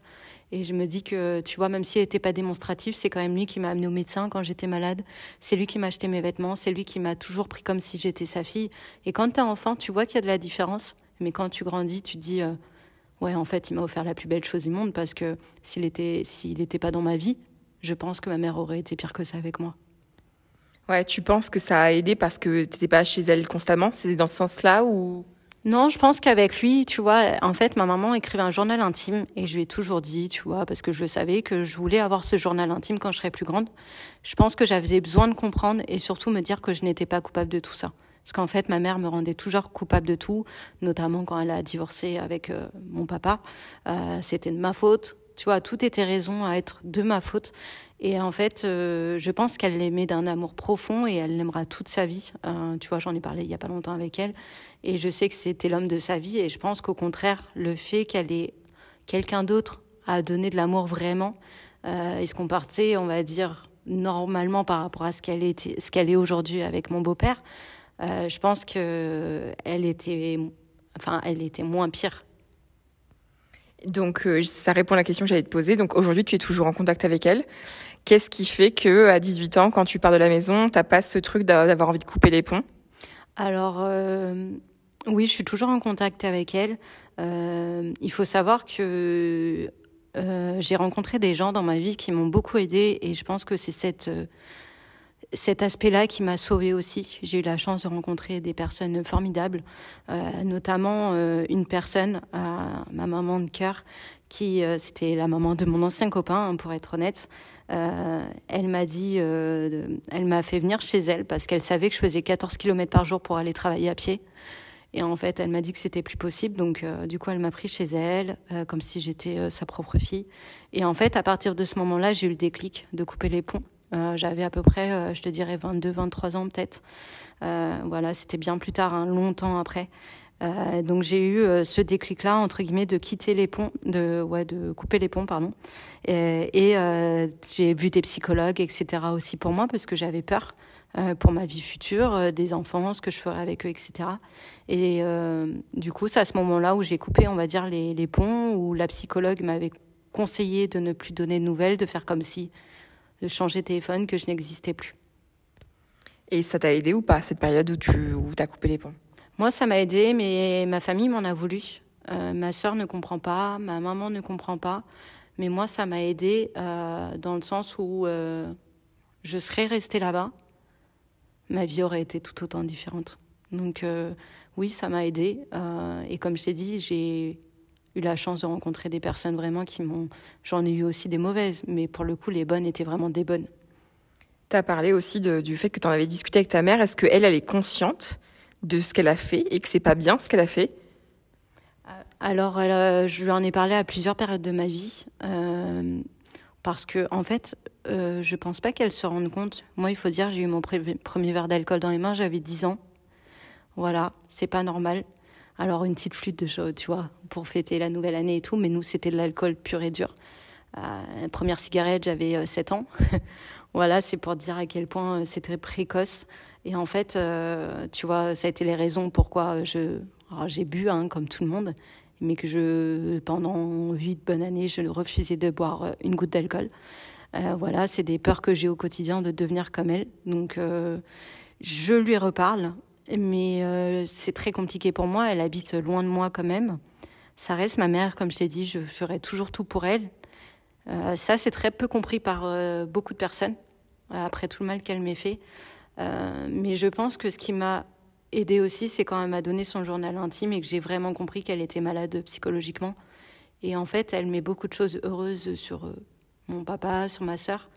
Et je me dis que, tu vois, même s'il n'était pas démonstratif, c'est quand même lui qui m'a amené au médecin quand j'étais malade. C'est lui qui m'a acheté mes vêtements. C'est lui qui m'a toujours pris comme si j'étais sa fille. Et quand t'es enfant, tu vois qu'il y a de la différence. Mais quand tu grandis, tu dis, euh, ouais, en fait, il m'a offert la plus belle chose du monde parce que s'il était, s'il n'était pas dans ma vie, je pense que ma mère aurait été pire que ça avec moi. Ouais, tu penses que ça a aidé parce que t'étais pas chez elle constamment? C'est dans ce sens-là ou? Non, je pense qu'avec lui, tu vois, en fait, ma maman écrivait un journal intime et je lui ai toujours dit, tu vois, parce que je le savais, que je voulais avoir ce journal intime quand je serais plus grande. Je pense que j'avais besoin de comprendre et surtout me dire que je n'étais pas coupable de tout ça. Parce qu'en fait, ma mère me rendait toujours coupable de tout, notamment quand elle a divorcé avec euh, mon papa. Euh, C'était de ma faute. Tu vois, tout était raison à être de ma faute. Et en fait, euh, je pense qu'elle l'aimait d'un amour profond et elle l'aimera toute sa vie. Euh, tu vois, j'en ai parlé il y a pas longtemps avec elle. Et je sais que c'était l'homme de sa vie. Et je pense qu'au contraire, le fait qu'elle ait quelqu'un d'autre à donner de l'amour vraiment, euh, et se comporter, on va dire, normalement par rapport à ce qu'elle était, ce est aujourd'hui avec mon beau-père, je pense que elle était, enfin, était moins pire. Donc ça répond à la question que j'allais te poser. Donc aujourd'hui, tu es toujours en contact avec elle. Qu'est-ce qui fait que à 18 ans, quand tu pars de la maison, t'as pas ce truc d'avoir envie de couper les ponts? Alors euh, oui, je suis toujours en contact avec elle. Euh, il faut savoir que j'ai rencontré des gens dans ma vie qui m'ont beaucoup aidé et je pense que c'est cet aspect-là qui m'a sauvée aussi. J'ai eu la chance de rencontrer des personnes formidables, euh, notamment euh, une personne, euh, ma maman de cœur, qui c'était la maman de mon ancien copain, hein, pour être honnête. Elle m'a dit, elle m'a fait venir chez elle parce qu'elle savait que je faisais 14 km par jour pour aller travailler à pied. Et en fait, elle m'a dit que c'était plus possible. Donc, du coup, elle m'a pris chez elle, comme si j'étais sa propre fille. Et en fait, à partir de ce moment-là, j'ai eu le déclic de couper les ponts euh, j'avais à peu près, euh, je te dirais, 22, 23 ans peut-être. Euh, voilà, c'était bien plus tard, hein, longtemps après. Euh, donc j'ai eu ce déclic-là entre guillemets de quitter les ponts, de ouais, de couper les ponts, pardon. Et, et j'ai vu des psychologues, etc. aussi pour moi parce que j'avais peur pour ma vie future, des enfants, ce que je ferais avec eux, etc. Et du coup, c'est à ce moment-là où j'ai coupé, on va dire, les, les ponts, où la psychologue m'avait conseillé de ne plus donner de nouvelles, de faire comme si de changer de téléphone, que je n'existais plus. Et ça t'a aidé ou pas, cette période où tu où as coupé les ponts? Moi, ça m'a aidé, mais ma famille m'en a voulu. Euh, ma sœur ne comprend pas, ma maman ne comprend pas. Mais moi, ça m'a aidé euh, dans le sens où euh, je serais restée là-bas, ma vie aurait été tout autant différente. Donc oui, ça m'a aidé. et comme je t'ai dit, j'ai eu la chance de rencontrer des personnes vraiment qui m'ont. J'en ai eu aussi des mauvaises, mais pour le coup, les bonnes étaient vraiment des bonnes. Tu as parlé aussi du fait que tu en avais discuté avec ta mère. Est-ce qu'elle, elle est consciente de ce qu'elle a fait et que c'est pas bien ce qu'elle a fait euh, Alors, euh, je lui en ai parlé à plusieurs périodes de ma vie. Euh, parce que, en fait, euh, je pense pas qu'elle se rende compte. Moi, il faut dire, j'ai eu mon premier verre d'alcool dans les mains, j'avais 10 ans. Voilà, c'est pas normal. Alors une petite flûte de show, tu vois, pour fêter la nouvelle année et tout, mais nous c'était de l'alcool pur et dur. Euh, première cigarette, j'avais 7 euh, ans. [laughs] voilà, c'est pour dire à quel point c'était précoce. Et en fait, euh, tu vois, ça a été les raisons pourquoi je j'ai bu hein, comme tout le monde, mais que je pendant huit bonnes années, je refusais de boire une goutte d'alcool. Euh, voilà, c'est des peurs que j'ai au quotidien de devenir comme elle. Donc je lui reparle mais euh, c'est très compliqué pour moi. Elle habite loin de moi quand même. Ça reste ma mère, comme je t'ai dit, je ferai toujours tout pour elle. Euh, ça, c'est très peu compris par euh, beaucoup de personnes, après tout le mal qu'elle m'ait fait. Mais je pense que ce qui m'a aidé aussi, c'est quand elle m'a donné son journal intime et que j'ai vraiment compris qu'elle était malade psychologiquement. Et en fait, elle met beaucoup de choses heureuses sur mon papa, sur ma sœur.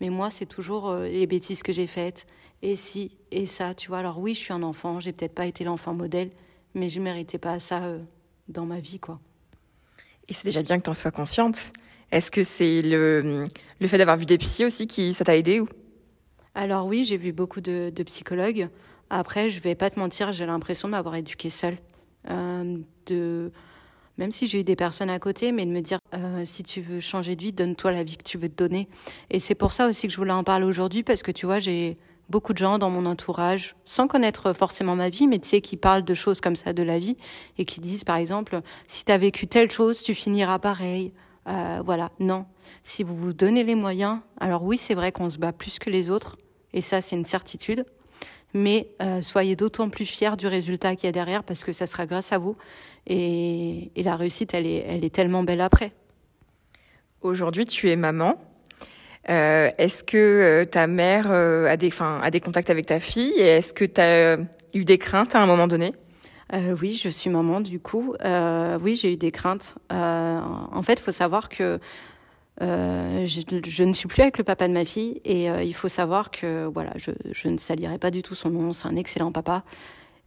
Mais moi, c'est toujours les bêtises que j'ai faites, et si, et ça, tu vois. Alors oui, je suis un enfant, j'ai peut-être pas été l'enfant modèle, mais je méritais pas ça euh, dans ma vie, quoi. Et c'est déjà bien que tu en sois consciente. Est-ce que c'est le, le fait d'avoir vu des psys aussi qui ça t'a aidé ou? Alors oui, j'ai vu beaucoup de, psychologues. Après, je vais pas te mentir, j'ai l'impression de m'avoir éduquée seule. Euh, de même si j'ai eu des personnes à côté, mais de me dire euh, si tu veux changer de vie, donne-toi la vie que tu veux te donner. Et c'est pour ça aussi que je voulais en parler aujourd'hui parce que tu vois, j'ai beaucoup de gens dans mon entourage, sans connaître forcément ma vie, mais tu sais, qui parlent de choses comme ça de la vie et qui disent, par exemple, si tu as vécu telle chose, tu finiras pareil. Euh, voilà, non. Si vous vous donnez les moyens, alors oui, c'est vrai qu'on se bat plus que les autres, et ça, c'est une certitude, mais euh, soyez d'autant plus fiers du résultat qu'il y a derrière, parce que ça sera grâce à vous, et, et la réussite, elle est, elle est tellement belle après. Aujourd'hui, tu es maman. Euh, est-ce que ta mère a, des, a des contacts avec ta fille? Est-ce que tu as eu des craintes à un moment donné? Oui, je suis maman du coup. oui, j'ai eu des craintes. en fait, il faut savoir que je, ne suis plus avec le papa de ma fille et il faut savoir que voilà, je, ne salirai pas du tout son nom. C'est un excellent papa.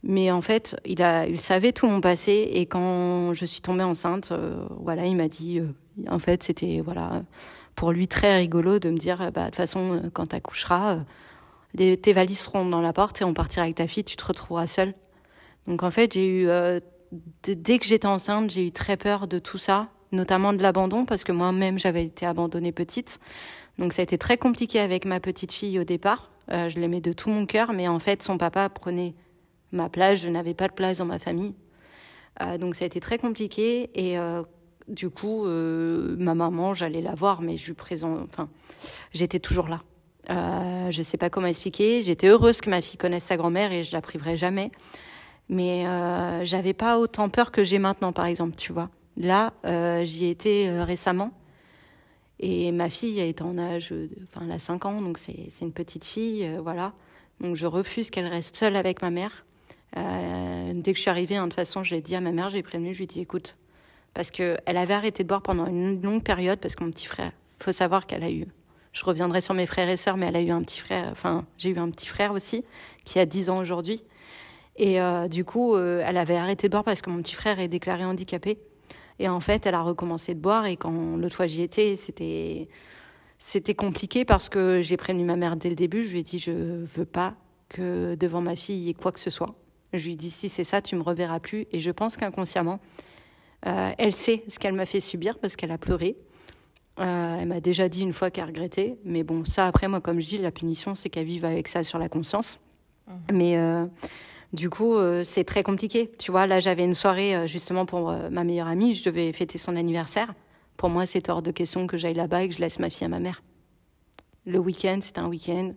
Mais en fait, il, a, il savait tout mon passé et quand je suis tombée enceinte, voilà, il m'a dit, en fait, c'était voilà pour lui très rigolo de me dire bah, de toute façon, euh, quand tu accoucheras, euh, tes valises seront dans la porte et on partira avec ta fille, tu te retrouveras seule. Donc en fait, j'ai eu, euh, dès que j'étais enceinte, j'ai eu très peur de tout ça, notamment de l'abandon, parce que moi-même, j'avais été abandonnée petite. Donc ça a été très compliqué avec ma petite fille au départ. je l'aimais de tout mon cœur, mais en fait, son papa prenait ma place, je n'avais pas de place dans ma famille. donc ça a été très compliqué. Et du coup, ma maman, j'allais la voir, mais enfin, j'étais toujours là. Euh, je sais pas comment expliquer. J'étais heureuse que ma fille connaisse sa grand-mère et je la priverai jamais. Mais euh, j'avais pas autant peur que j'ai maintenant, par exemple, tu vois. Là, euh, j'y étais euh, récemment. Et ma fille est en âge, enfin, elle a 5 ans, donc c'est une petite fille, euh, voilà. Donc je refuse qu'elle reste seule avec ma mère. Dès que je suis arrivée, hein, de toute façon, je l'ai dit à ma mère, j'ai prévenu, je lui ai dit, écoute, parce qu'elle avait arrêté de boire pendant une longue période, parce que mon petit frère, faut savoir qu'elle a eu je reviendrai sur mes frères et sœurs, mais elle a eu un petit frère, enfin, j'ai eu un petit frère aussi, qui a 10 ans aujourd'hui. Et euh, du coup, euh, elle avait arrêté de boire parce que mon petit frère est déclaré handicapé. Et en fait, elle a recommencé de boire. Et quand l'autre fois j'y étais, c'était, c'était compliqué parce que j'ai prévenu ma mère dès le début. Je lui ai dit, je veux pas que devant ma fille il y ait quoi que ce soit. Je lui ai dit, si c'est ça, tu me reverras plus. Et je pense qu'inconsciemment, euh, elle sait ce qu'elle m'a fait subir parce qu'elle a pleuré. Euh, elle m'a déjà dit une fois qu'elle regrettait, mais bon, ça après moi, comme je dis, la punition, c'est qu'elle vive avec ça sur la conscience. Mmh. Mais euh, du coup, euh, c'est très compliqué. Tu vois, là, j'avais une soirée euh, justement pour euh, ma meilleure amie, je devais fêter son anniversaire. Pour moi, c'est hors de question que j'aille là-bas et que je laisse ma fille à ma mère. Le week-end, c'est un week-end.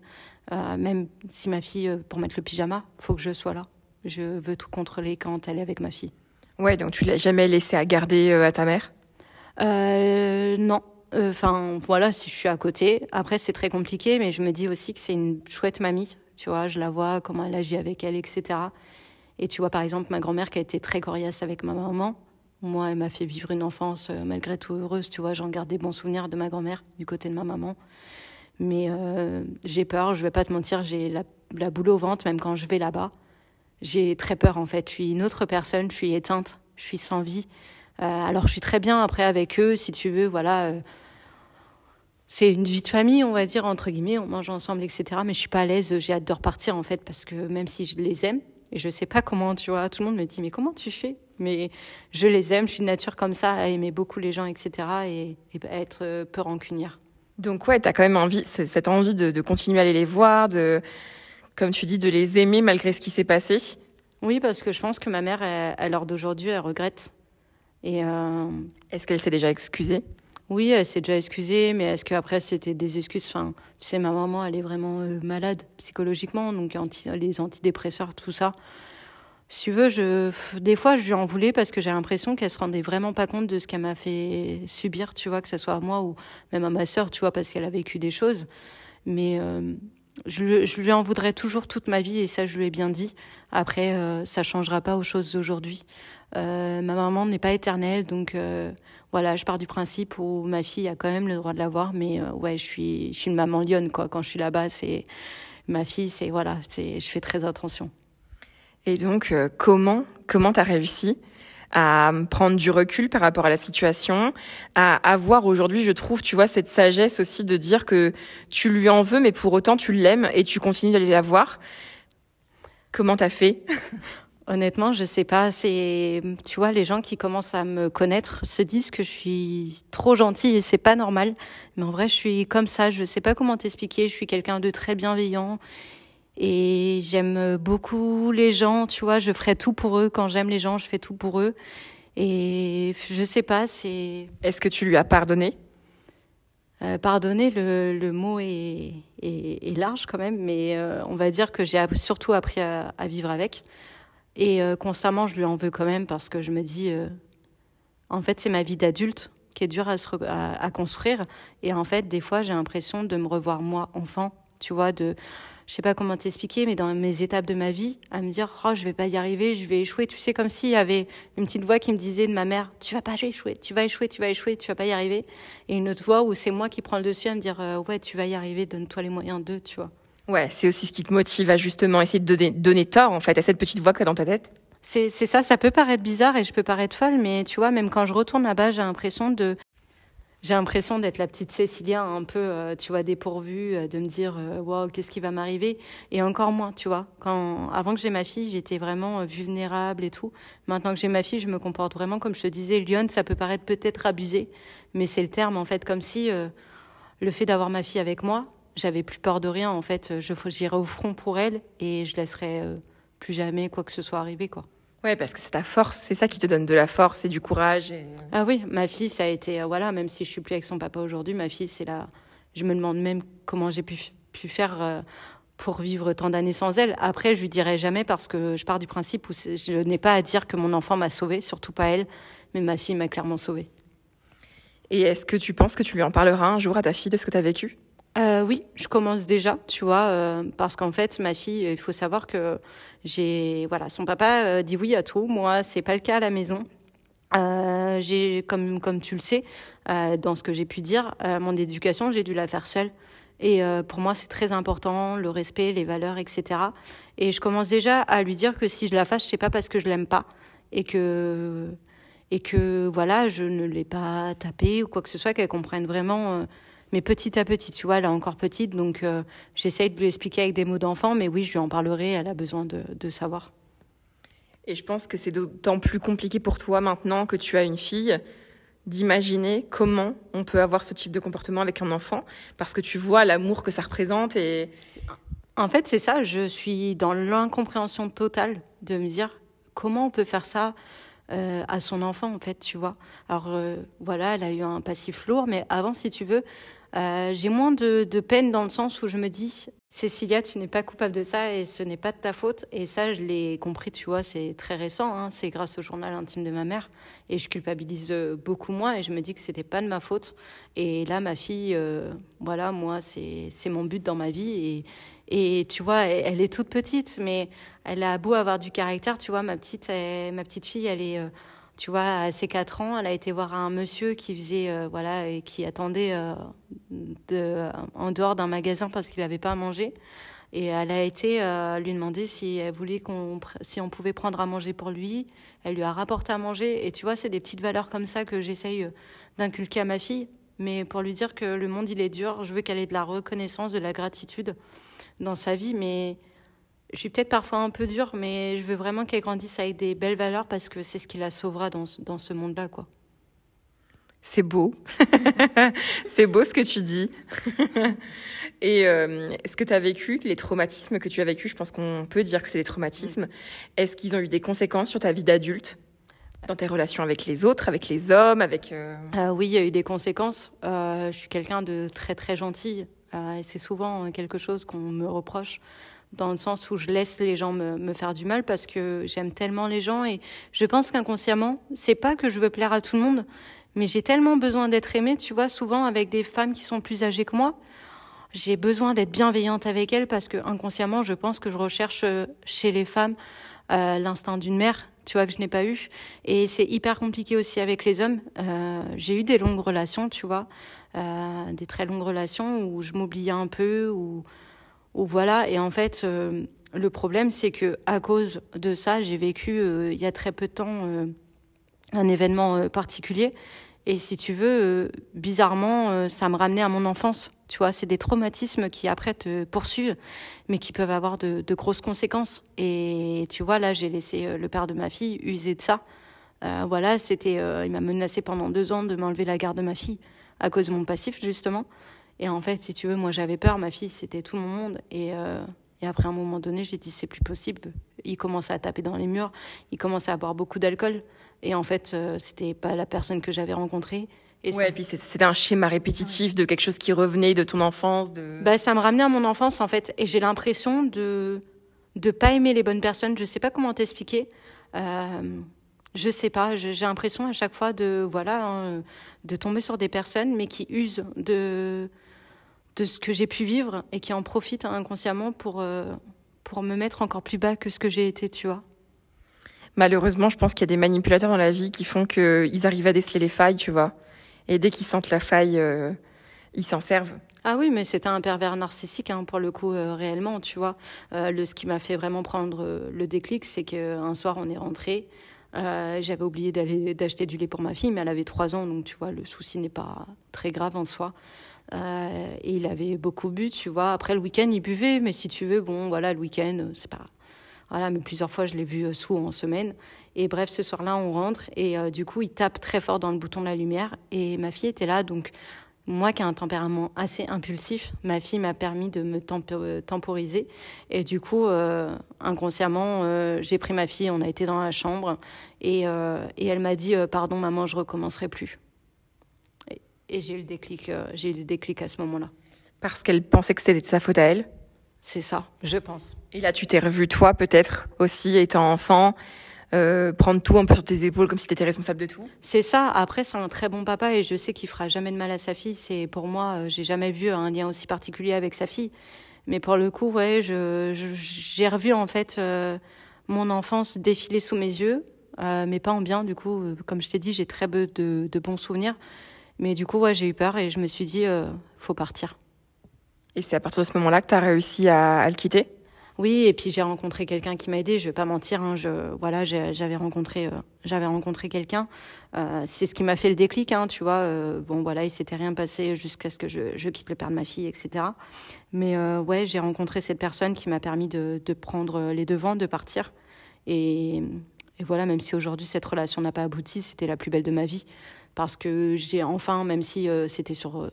Euh, même si ma fille, pour mettre le pyjama, faut que je sois là. Je veux tout contrôler quand elle est avec ma fille. Ouais, donc tu l'as jamais laissé à garder à ta mère? Non, Enfin, voilà, si je suis à côté. Après, c'est très compliqué, mais je me dis aussi que c'est une chouette mamie. Tu vois, je la vois, comment elle agit avec elle, etc. Et tu vois, par exemple, ma grand-mère qui a été très coriace avec ma maman. Moi, elle m'a fait vivre une enfance euh, malgré tout heureuse. Tu vois, j'en garde des bons souvenirs de ma grand-mère, du côté de ma maman. Mais euh, j'ai peur, je vais pas te mentir, j'ai la, la boule au ventre, même quand je vais là-bas. J'ai très peur, en fait. Je suis une autre personne, je suis éteinte, je suis sans vie. Euh, alors je suis très bien après avec eux, si tu veux, voilà. C'est une vie de famille, on va dire, entre guillemets, on mange ensemble, etc. Mais je suis pas à l'aise, j'ai hâte de repartir, en fait, parce que même si je les aime, et je sais pas comment, tu vois, tout le monde me dit, mais comment tu fais? Mais je les aime, je suis de nature comme ça, à aimer beaucoup les gens, etc. Et, et à être euh, peu rancunière. Donc ouais, tu as quand même envie, cette envie de, de, continuer à aller les voir, de, comme tu dis, de les aimer malgré ce qui s'est passé? Oui, parce que je pense que ma mère, elle, à l'heure d'aujourd'hui, elle regrette et euh... Est-ce qu'elle s'est déjà excusée? Oui, elle s'est déjà excusée, mais est-ce qu'après c'était des excuses? Enfin, tu sais, ma maman, elle est vraiment euh, malade psychologiquement, donc anti les antidépresseurs, tout ça. Si tu veux, je, des fois, je lui en voulais parce que j'ai l'impression qu'elle se rendait vraiment pas compte de ce qu'elle m'a fait subir, tu vois, que ce soit à moi ou même à ma sœur, tu vois, parce qu'elle a vécu des choses. Mais euh, je, lui en voudrais toujours toute ma vie et ça, je lui ai bien dit. Après, euh, ça changera pas aux choses d'aujourd'hui. Euh, ma maman n'est pas éternelle, donc euh, voilà, je pars du principe où ma fille a quand même le droit de la voir, mais euh, ouais, je suis, je suis une maman lionne, quoi. Quand je suis là-bas, c'est ma fille, c'est voilà, c'est, je fais très attention. Et donc, comment, comment t'as réussi à prendre du recul par rapport à la situation, à avoir aujourd'hui, je trouve, tu vois, cette sagesse aussi de dire que tu lui en veux, mais pour autant tu l'aimes et tu continues d'aller la voir. Comment t'as fait? [laughs] Honnêtement, je sais pas. C'est, tu vois, les gens qui commencent à me connaître se disent que je suis trop gentille et c'est pas normal. Mais en vrai, je suis comme ça. Je sais pas comment t'expliquer. Je suis quelqu'un de très bienveillant et j'aime beaucoup les gens. Tu vois, je ferai tout pour eux. Quand j'aime les gens, je fais tout pour eux. Et je sais pas. C'est. Est-ce que tu lui as pardonné? Euh, pardonner, le, le mot est, est, est, large quand même, mais euh, on va dire que j'ai surtout appris à, à vivre avec. Et euh, constamment, je lui en veux quand même parce que je me dis, euh, en fait, c'est ma vie d'adulte qui est dure à, se à, à, construire. Et en fait, des fois, j'ai l'impression de me revoir moi, enfant, tu vois, de, je sais pas comment t'expliquer, mais dans mes étapes de ma vie, à me dire, oh, je vais pas y arriver, je vais échouer. Tu sais, comme s'il y avait une petite voix qui me disait de ma mère, tu vas pas échouer, tu vas échouer, tu vas échouer, tu vas pas y arriver. Et une autre voix où c'est moi qui prends le dessus à me dire, euh, ouais, tu vas y arriver, donne-toi les moyens d'eux, tu vois. Ouais, c'est aussi ce qui te motive à justement essayer de donner, donner tort en fait à cette petite voix que tu as dans ta tête. C'est ça, ça peut paraître bizarre et je peux paraître folle, mais tu vois, même quand je retourne là-bas, j'ai l'impression de j'ai l'impression d'être la petite Cécilia un peu, euh, tu vois, dépourvue, euh, de me dire, euh, wow, qu'est-ce qui va m'arriver? Et encore moins, tu vois. Quand, avant que j'ai ma fille, j'étais vraiment vulnérable et tout. Maintenant que j'ai ma fille, je me comporte vraiment comme je te disais. Lyon, ça peut paraître peut-être abusé, mais c'est le terme, en fait, comme si le fait d'avoir ma fille avec moi, j'avais plus peur de rien, en fait. J'irai au front pour elle et je laisserai plus jamais quoi que ce soit arriver, quoi. Ouais, parce que c'est ta force, c'est ça qui te donne de la force et du courage. Ah oui, ma fille, ça a été, voilà, même si je suis plus avec son papa aujourd'hui, ma fille, c'est là. Je me demande même comment j'ai pu, pu faire pour vivre tant d'années sans elle. Après, je lui dirai jamais parce que je pars du principe où je n'ai pas à dire que mon enfant m'a sauvée, surtout pas elle, mais ma fille m'a clairement sauvée. Et est-ce que tu penses que tu lui en parleras un jour à ta fille de ce que tu as vécu? Euh, Oui, je commence déjà, tu vois, euh, parce qu'en fait, ma fille, il faut savoir que j'ai, voilà, son papa euh, dit oui à tout. Moi, c'est pas le cas à la maison. j'ai, comme comme tu le sais, dans ce que j'ai pu dire, mon éducation, j'ai dû la faire seule. Et euh, pour moi, c'est très important, le respect, les valeurs, etc. Et je commence déjà à lui dire que si je la fâche, c'est pas parce que je l'aime pas. Et que, et que voilà, je ne l'ai pas tapée ou quoi que ce soit, qu'elle comprenne vraiment. Mais petit à petit, tu vois, elle est encore petite, donc euh, j'essaye de lui expliquer avec des mots d'enfant, mais oui, je lui en parlerai, elle a besoin de, de savoir. Et je pense que c'est d'autant plus compliqué pour toi maintenant que tu as une fille, d'imaginer comment on peut avoir ce type de comportement avec un enfant parce que tu vois l'amour que ça représente et en fait c'est ça je suis dans l'incompréhension totale de me dire comment on peut faire ça euh, à son enfant en fait tu vois alors euh, voilà elle a eu un passif lourd mais avant si tu veux euh, j'ai moins de, de, peine dans le sens où je me dis, Cécilia, tu n'es pas coupable de ça et ce n'est pas de ta faute. Et ça, je l'ai compris, tu vois, c'est très récent. Hein, c'est grâce au journal intime de ma mère. Et je culpabilise beaucoup moins et je me dis que c'était pas de ma faute. Et là, ma fille, euh, voilà, moi, c'est mon but dans ma vie. Et, tu vois, elle, est toute petite, mais elle a beau avoir du caractère. Tu vois, ma petite, ma petite fille, elle est. Euh, tu vois, à ses 4 ans, elle a été voir un monsieur qui faisait, euh, voilà, et qui attendait euh, de, en dehors d'un magasin parce qu'il n'avait pas à manger. Et elle a été euh, lui demander si elle voulait qu'on, si on pouvait prendre à manger pour lui. Elle lui a rapporté à manger. Et tu vois, c'est des petites valeurs comme ça que j'essaye d'inculquer à ma fille. Mais pour lui dire que le monde, il est dur, je veux qu'elle ait de la reconnaissance, de la gratitude dans sa vie. Mais je suis peut-être parfois un peu dure, mais je veux vraiment qu'elle grandisse avec des belles valeurs parce que c'est ce qui la sauvera dans, dans ce monde-là, quoi. C'est beau. [laughs] c'est beau ce que tu dis. [laughs] Et euh, est-ce que tu as vécu les traumatismes que tu as vécu? Je pense qu'on peut dire que c'est des traumatismes. Est-ce qu'ils ont eu des conséquences sur ta vie d'adulte? Dans tes relations avec les autres, avec les hommes, avec... Euh... Euh, oui, il y a eu des conséquences. Euh, je suis quelqu'un de très très gentil et c'est souvent quelque chose qu'on me reproche dans le sens où je laisse les gens me, faire du mal parce que j'aime tellement les gens et je pense qu'inconsciemment, c'est pas que je veux plaire à tout le monde, mais j'ai tellement besoin d'être aimée, tu vois, souvent avec des femmes qui sont plus âgées que moi. J'ai besoin d'être bienveillante avec elles parce que inconsciemment, je pense que je recherche euh, chez les femmes euh, l'instinct d'une mère, tu vois, que je n'ai pas eu. Et c'est hyper compliqué aussi avec les hommes. Euh, j'ai eu des longues relations, tu vois, des très longues relations où je m'oubliais un peu, où voilà. Et en fait, euh, le problème, c'est que à cause de ça, j'ai vécu euh, il y a très peu de temps euh, un événement particulier. Et si tu veux, bizarrement, ça me ramenait à mon enfance. Tu vois, c'est des traumatismes qui après te poursuivent, mais qui peuvent avoir de, de grosses conséquences. Et tu vois, là, j'ai laissé le père de ma fille user de ça. voilà, c'était, il m'a menacé pendant deux ans de m'enlever la garde de ma fille à cause de mon passif, justement. Et en fait, si tu veux, moi j'avais peur, ma fille c'était tout mon monde. Et, euh, et après un moment donné, j'ai dit c'est plus possible. Il commençait à taper dans les murs, il commençait à boire beaucoup d'alcool. Et en fait, euh, c'était pas la personne que j'avais rencontrée. Et ouais, et puis c'était un schéma répétitif de quelque chose qui revenait de ton enfance. De... Bah, ça me ramenait à mon enfance en fait. Et j'ai l'impression de de pas aimer les bonnes personnes. Je sais pas comment t'expliquer. Euh, je sais pas. J'ai l'impression à chaque fois de voilà hein, de tomber sur des personnes, mais qui usent de de ce que j'ai pu vivre et qui en profitent inconsciemment pour, euh, pour me mettre encore plus bas que ce que j'ai été, tu vois. Malheureusement, je pense qu'il y a des manipulateurs dans la vie qui font qu'ils arrivent à déceler les failles, tu vois. Et dès qu'ils sentent la faille, euh, ils s'en servent. Ah oui, mais c'était un pervers narcissique, hein, pour le coup, euh, réellement, tu vois. le, ce qui m'a fait vraiment prendre le déclic, c'est qu'un soir, on est rentré. J'avais oublié d'aller d'acheter du lait pour ma fille, mais elle avait trois ans, donc tu vois, le souci n'est pas très grave en soi. Euh, il avait beaucoup bu, tu vois. Après le week-end, il buvait, mais si tu veux, bon, voilà, le week-end, c'est pas. Voilà, mais plusieurs fois, je l'ai vu euh, sous en semaine. Et bref, ce soir-là, on rentre et euh, du coup, il tape très fort dans le bouton de la lumière. Et ma fille était là, donc moi qui ai un tempérament assez impulsif, ma fille m'a permis de me temporiser. Et du coup, euh, inconsciemment, euh, j'ai pris ma fille, on a été dans la chambre et, euh, et elle m'a dit Pardon, maman, je recommencerai plus. Et, j'ai eu le déclic, j'ai eu le déclic à ce moment-là. Parce qu'elle pensait que c'était de sa faute à elle C'est ça, je pense. Et là, tu t'es revue, toi, peut-être aussi, étant enfant euh, prendre tout un peu sur tes épaules comme si tu étais responsable de tout C'est ça. Après, c'est un très bon papa et je sais qu'il fera jamais de mal à sa fille. C'est pour moi, euh, j'ai jamais vu un lien aussi particulier avec sa fille. Mais pour le coup, ouais, je, j'ai revu en fait euh, mon enfance défiler sous mes yeux, mais pas en bien. Du coup, comme je t'ai dit, j'ai très peu de, de, bons souvenirs. Mais du coup, ouais, j'ai eu peur et je me suis dit, faut partir. Et c'est à partir de ce moment-là que tu as réussi à, à le quitter? Oui, et puis j'ai rencontré quelqu'un qui m'a aidé. Je vais pas mentir, hein, je voilà, j'avais rencontré, euh, j'avais rencontré quelqu'un. Euh, c'est ce qui m'a fait le déclic, hein, tu vois. Euh, bon, voilà, il s'était rien passé jusqu'à ce que je, je, quitte le père de ma fille, etc. Mais ouais, j'ai rencontré cette personne qui m'a permis de, de, prendre les devants, de partir. Et, et voilà, même si aujourd'hui cette relation n'a pas abouti, c'était la plus belle de ma vie parce que j'ai enfin, même si c'était sur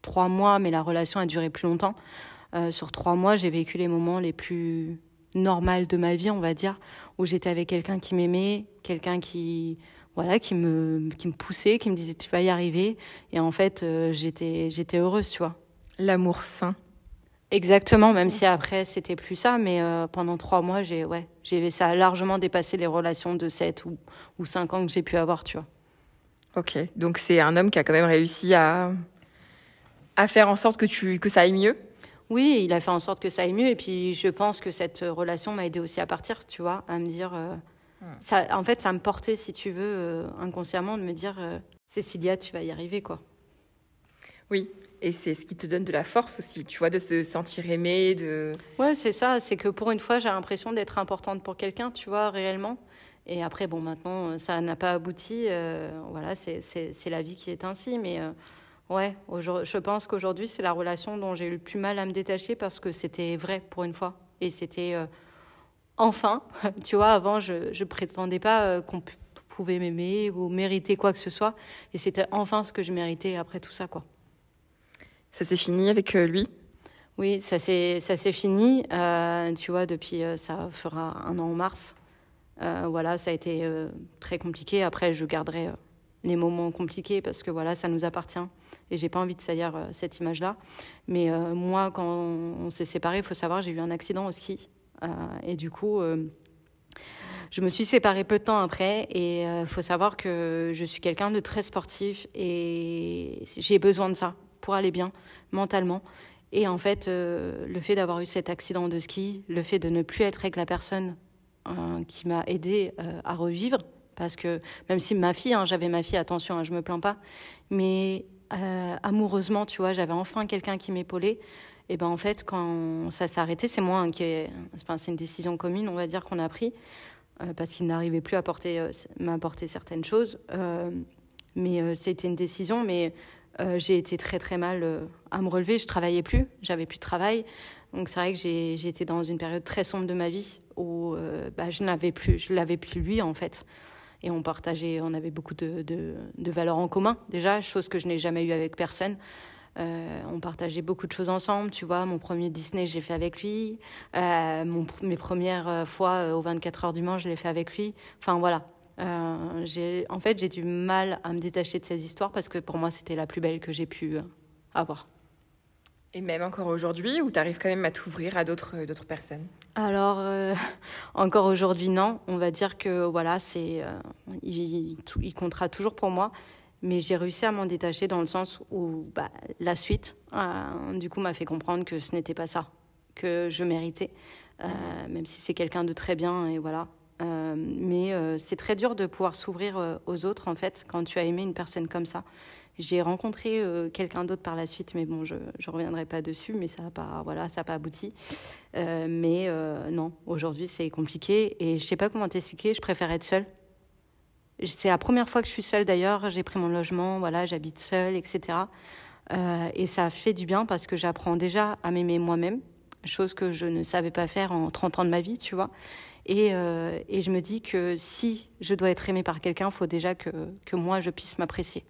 trois mois, mais la relation a duré plus longtemps. Euh, sur trois mois, j'ai vécu les moments les plus normaux de ma vie, on va dire, où j'étais avec quelqu'un qui m'aimait, quelqu'un qui voilà qui me qui me poussait, qui me disait tu vas y arriver et en fait euh, j'étais j'étais heureuse, tu vois. L'amour sain. Exactement, même si après c'était plus ça, mais euh, pendant trois mois, j'ai ouais, j'ai ça a largement dépassé les relations de 7 ou, ou 5 ans que j'ai pu avoir, tu vois. Ok, donc c'est un homme qui a quand même réussi à, à faire en sorte que, tu, que ça aille mieux? Oui, il a fait en sorte que ça aille mieux. Et puis, je pense que cette relation m'a aidé aussi à partir, tu vois, à me dire. Euh, ça, en fait, ça me portait, si tu veux, euh, inconsciemment, de me dire euh, Cécilia, tu vas y arriver, quoi. Oui, et c'est ce qui te donne de la force aussi, tu vois, de se sentir aimé, de. Ouais, c'est ça. C'est que pour une fois, j'ai l'impression d'être importante pour quelqu'un, tu vois, réellement. Et après, bon, maintenant, ça n'a pas abouti. voilà, c'est la vie qui est ainsi. Mais Ouais, je pense qu'aujourd'hui, c'est la relation dont j'ai eu le plus mal à me détacher parce que c'était vrai pour une fois. Et c'était euh, enfin, [laughs] tu vois, avant, je ne prétendais pas euh, qu'on pouvait m'aimer ou mériter quoi que ce soit. Et c'était enfin ce que je méritais après tout ça, quoi. Ça s'est fini avec euh, lui? Oui, ça s'est fini. tu vois, depuis, ça fera un an en mars. Voilà, ça a été très compliqué. Après, je garderai les moments compliqués parce que voilà, ça nous appartient et j'ai pas envie de salir euh, cette image-là. Mais euh, moi, quand on, s'est séparés, il faut savoir, j'ai eu un accident au ski euh, et du coup, je me suis séparée peu de temps après et il faut savoir que je suis quelqu'un de très sportif et j'ai besoin de ça pour aller bien mentalement. Et en fait, le fait d'avoir eu cet accident de ski, le fait de ne plus être avec la personne qui m'a aidé à revivre, parce que même si ma fille, hein, j'avais ma fille, attention, hein, je me plains pas, mais euh, amoureusement, tu vois, j'avais enfin quelqu'un qui m'épaulait. Et ben en fait, quand ça s'est arrêté, c'est moi hein, qui, est, enfin, c'est une décision commune, on va dire qu'on a pris, euh, parce qu'il n'arrivait plus à porter, euh, m'apporter certaines choses. mais c'était une décision, mais j'ai été très très mal à me relever. Je travaillais plus, j'avais plus de travail. Donc c'est vrai que j'ai été dans une période très sombre de ma vie où bah, je n'avais plus, je l'avais plus lui en fait et on partageait, on avait beaucoup de, valeurs en commun déjà, chose que je n'ai jamais eue avec personne. Euh, on partageait beaucoup de choses ensemble, tu vois. Mon premier Disney, j'ai fait avec lui. Euh, mes premières euh, fois aux 24 heures du Mans, je l'ai fait avec lui. Enfin voilà. en fait, j'ai du mal à me détacher de ces histoires parce que pour moi, c'était la plus belle que j'ai pu avoir. Et même encore aujourd'hui, où tu arrives quand même à t'ouvrir à d'autres, d'autres personnes? Alors, euh, [laughs] encore aujourd'hui, non. On va dire que voilà, c'est, euh, il, il, comptera toujours pour moi. Mais j'ai réussi à m'en détacher dans le sens où bah, la suite, euh, du coup, m'a fait comprendre que ce n'était pas ça que je méritais, même si c'est quelqu'un de très bien et voilà. mais c'est très dur de pouvoir s'ouvrir aux autres, en fait, quand tu as aimé une personne comme ça. J'ai rencontré euh, quelqu'un d'autre par la suite, mais bon, je ne reviendrai pas dessus, mais ça n'a pas, voilà, pas abouti. Euh, mais euh, non, aujourd'hui, c'est compliqué et je sais pas comment t'expliquer, je préfère être seule. C'est la première fois que je suis seule d'ailleurs, j'ai pris mon logement, voilà, j'habite seule, etc. et ça fait du bien parce que j'apprends déjà à m'aimer moi-même, chose que je ne savais pas faire en 30 ans de ma vie, tu vois. Et, et je me dis que si je dois être aimée par quelqu'un, il faut déjà que, que moi, je puisse m'apprécier.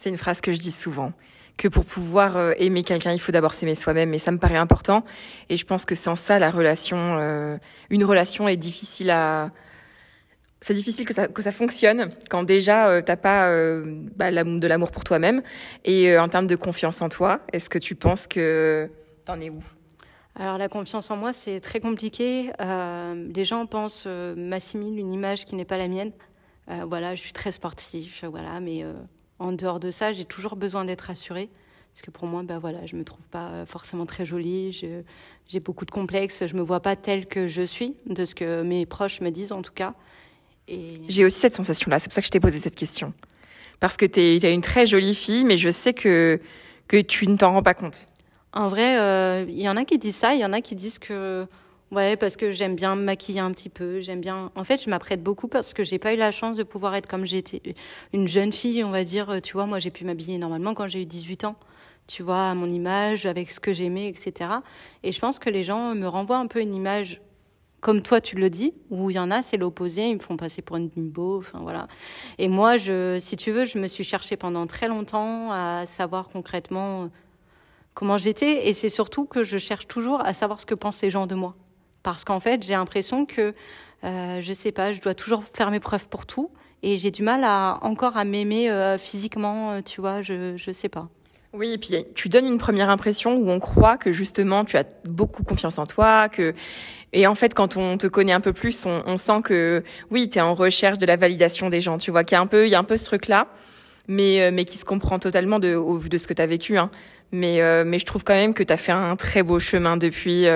C'est une phrase que je dis souvent. que pour pouvoir euh, aimer quelqu'un, il faut d'abord s'aimer soi-même. Et ça me paraît important. Et je pense que sans ça, la relation, euh, une relation est difficile à. C'est difficile que ça, fonctionne quand déjà euh, t'as pas bah, de l'amour pour toi-même. Et en termes de confiance en toi, est-ce que tu penses que t'en es où? Alors la confiance en moi, c'est très compliqué. les gens pensent, m'assimilent une image qui n'est pas la mienne. voilà, je suis très sportive, voilà, mais en dehors de ça, j'ai toujours besoin d'être rassurée. Parce que pour moi, bah voilà, je me trouve pas forcément très jolie. J'ai beaucoup de complexes. Je me vois pas telle que je suis, de ce que mes proches me disent en tout cas. Et... J'ai aussi cette sensation-là. C'est pour ça que je t'ai posé cette question. Parce que tu es, une très jolie fille, mais je sais que, que tu ne t'en rends pas compte. En vrai, euh, il y en a qui disent ça. Il y en a qui disent que Ouais, parce que j'aime bien me maquiller un petit peu. J'aime bien. En fait, je m'apprête beaucoup parce que j'ai pas eu la chance de pouvoir être comme j'étais une jeune fille, on va dire. Tu vois, moi, j'ai pu m'habiller normalement quand j'ai eu 18 ans. Tu vois, à mon image, avec ce que j'aimais, etc. Et je pense que les gens me renvoient un peu une image comme toi tu le dis, où il y en a, c'est l'opposé, ils me font passer pour une bimbo, enfin voilà. Et moi, je, si tu veux, je me suis cherchée pendant très longtemps à savoir concrètement comment j'étais, et c'est surtout que je cherche toujours à savoir ce que pensent les gens de moi. Parce qu'en fait, j'ai l'impression que, euh, je sais pas, je dois toujours faire mes preuves pour tout. Et j'ai du mal à encore à m'aimer euh, physiquement, euh, tu vois, je, je sais pas. Oui, et puis tu donnes une première impression où on croit que justement tu as beaucoup confiance en toi, que et en fait quand on te connaît un peu plus, on, sent que oui, tu es en recherche de la validation des gens, tu vois qu'il y a un peu il y a un peu ce truc là, mais mais qui se comprend totalement de au vu de ce que tu as vécu hein. Mais mais je trouve quand même que tu as fait un très beau chemin depuis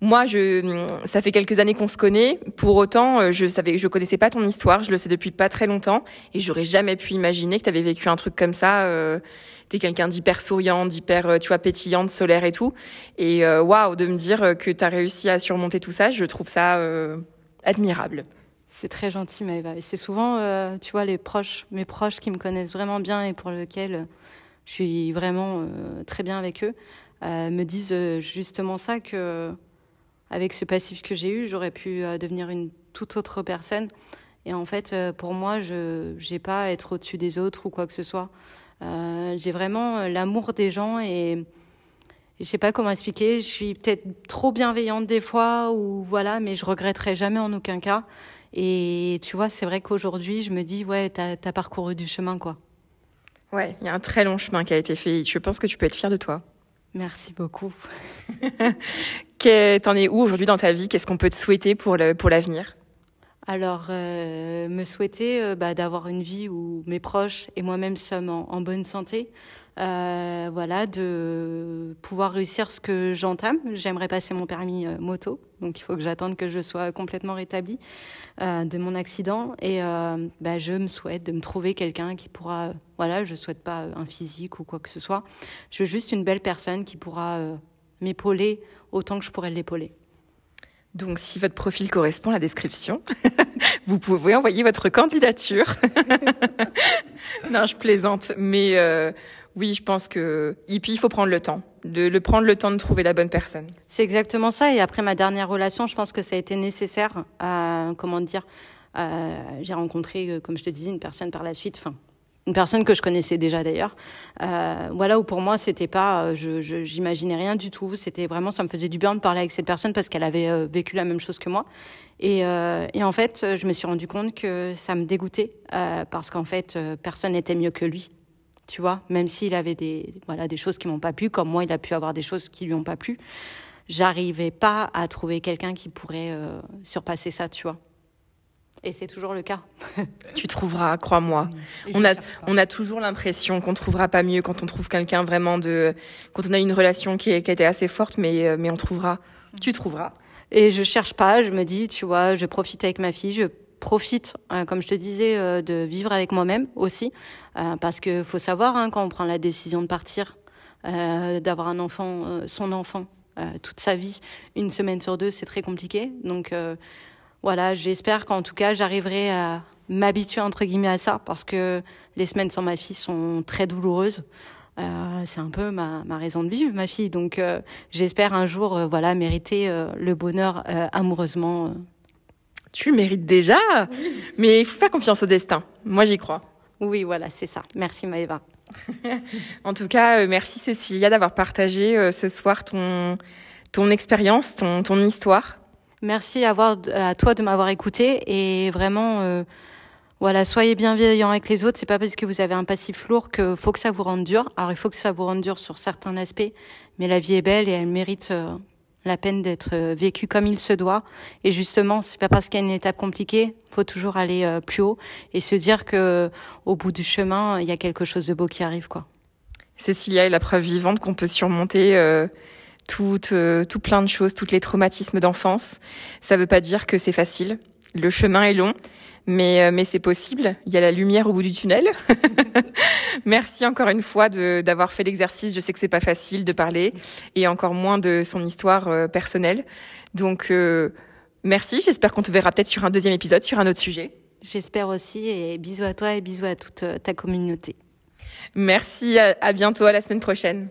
moi, je, ça fait quelques années qu'on se connaît. Pour autant, euh, je savais, je connaissais pas ton histoire. Je le sais depuis pas très longtemps, et j'aurais jamais pu imaginer que tu avais vécu un truc comme ça. Euh, T'es quelqu'un d'hyper souriant, d'hyper, euh, tu vois, pétillante, solaire et tout. Et euh, waouh, de me dire que tu as réussi à surmonter tout ça, je trouve ça admirable. C'est très gentil, Maëva. Et c'est souvent, tu vois, les proches, mes proches qui me connaissent vraiment bien et pour lesquels je suis vraiment très bien avec eux, me disent justement ça que avec ce passif que j'ai eu, j'aurais pu euh, devenir une toute autre personne. Et en fait, euh, pour moi, je n'ai pas à être au-dessus des autres ou quoi que ce soit. Euh, j'ai vraiment l'amour des gens et, je sais pas comment expliquer. Je suis peut-être trop bienveillante des fois ou voilà, mais je regretterai jamais en aucun cas. Et tu vois, c'est vrai qu'aujourd'hui, je me dis, ouais, tu as parcouru du chemin, quoi. Ouais, il y a un très long chemin qui a été fait. Je pense que tu peux être fière de toi. Merci beaucoup. [laughs] T'en es où aujourd'hui dans ta vie? Qu'est-ce qu'on peut te souhaiter pour l'avenir? Alors, euh, me souhaiter euh, bah, d'avoir une vie où mes proches et moi-même sommes en, bonne santé. Euh, voilà, de pouvoir réussir ce que j'entame. J'aimerais passer mon permis moto, donc il faut que j'attende que je sois complètement rétablie de mon accident. Et bah, je me souhaite de me trouver quelqu'un qui pourra, voilà, je souhaite pas un physique ou quoi que ce soit. Je veux juste une belle personne qui pourra m'épauler autant que je pourrais l'épauler. Donc, si votre profil correspond à la description, [laughs] vous pouvez envoyer votre candidature. [laughs] non, je plaisante, mais euh, oui, je pense que et puis il faut prendre le temps, de le prendre le temps de trouver la bonne personne. C'est exactement ça. Et après ma dernière relation, je pense que ça a été nécessaire. À, comment dire euh, J'ai rencontré, euh, comme je te disais, une personne par la suite. Enfin, une personne que je connaissais déjà d'ailleurs. Euh, voilà où pour moi c'était pas, euh, je, j'imaginais rien du tout. C'était vraiment, ça me faisait du bien de parler avec cette personne parce qu'elle avait euh, vécu la même chose que moi. Et, en fait, je me suis rendu compte que ça me dégoûtait parce qu'en fait, personne n'était mieux que lui. Tu vois, même s'il avait des, voilà, des choses qui m'ont pas plu, comme moi, il a pu avoir des choses qui lui ont pas plu. J'arrivais pas à trouver quelqu'un qui pourrait surpasser ça, tu vois. Et c'est toujours le cas. [laughs] tu trouveras, crois-moi. On a, on a toujours l'impression qu'on trouvera pas mieux quand on trouve quelqu'un vraiment de, quand on a une relation qui, est, qui a été assez forte, mais, euh, mais on trouvera. Mm. Tu trouveras. Et je cherche pas, je me dis, tu vois, je profite avec ma fille, je profite, euh, comme je te disais, euh, de vivre avec moi-même aussi, parce que faut savoir hein, quand on prend la décision de partir, d'avoir un enfant, son enfant, toute sa vie, une semaine sur deux, c'est très compliqué. Donc voilà, j'espère qu'en tout cas, j'arriverai à m'habituer entre guillemets à ça parce que les semaines sans ma fille sont très douloureuses. Euh, c'est un peu ma, ma, raison de vivre, ma fille. Donc, euh, j'espère un jour, euh, voilà, mériter le bonheur amoureusement. Tu le mérites déjà, mais il faut faire confiance au destin. Moi, j'y crois. Oui, voilà, c'est ça. Merci Maëva. [laughs] en tout cas, merci Cécilia d'avoir partagé ce soir ton, ton expérience, ton, ton histoire. Merci à, à toi de m'avoir écouté et vraiment voilà, soyez bienveillants avec les autres. C'est pas parce que vous avez un passif lourd que faut que ça vous rende dur. Alors il faut que ça vous rende dur sur certains aspects, mais la vie est belle et elle mérite euh, la peine d'être euh, vécue comme il se doit. Et justement, c'est pas parce qu'il y a une étape compliquée, faut toujours aller euh, plus haut et se dire que au bout du chemin, il y a quelque chose de beau qui arrive, quoi. Cécilia est la preuve vivante qu'on peut surmonter tout, tout plein de choses, tous les traumatismes d'enfance. Ça veut pas dire que c'est facile. Le chemin est long, mais, euh, mais c'est possible. Il y a la lumière au bout du tunnel. [laughs] Merci encore une fois d'avoir fait l'exercice. Je sais que c'est pas facile de parler et encore moins de son histoire euh, personnelle. Donc euh, merci. J'espère qu'on te verra peut-être sur un deuxième épisode sur un autre sujet. J'espère aussi et bisous à toi et bisous à toute ta communauté. Merci. À, à bientôt. À la semaine prochaine.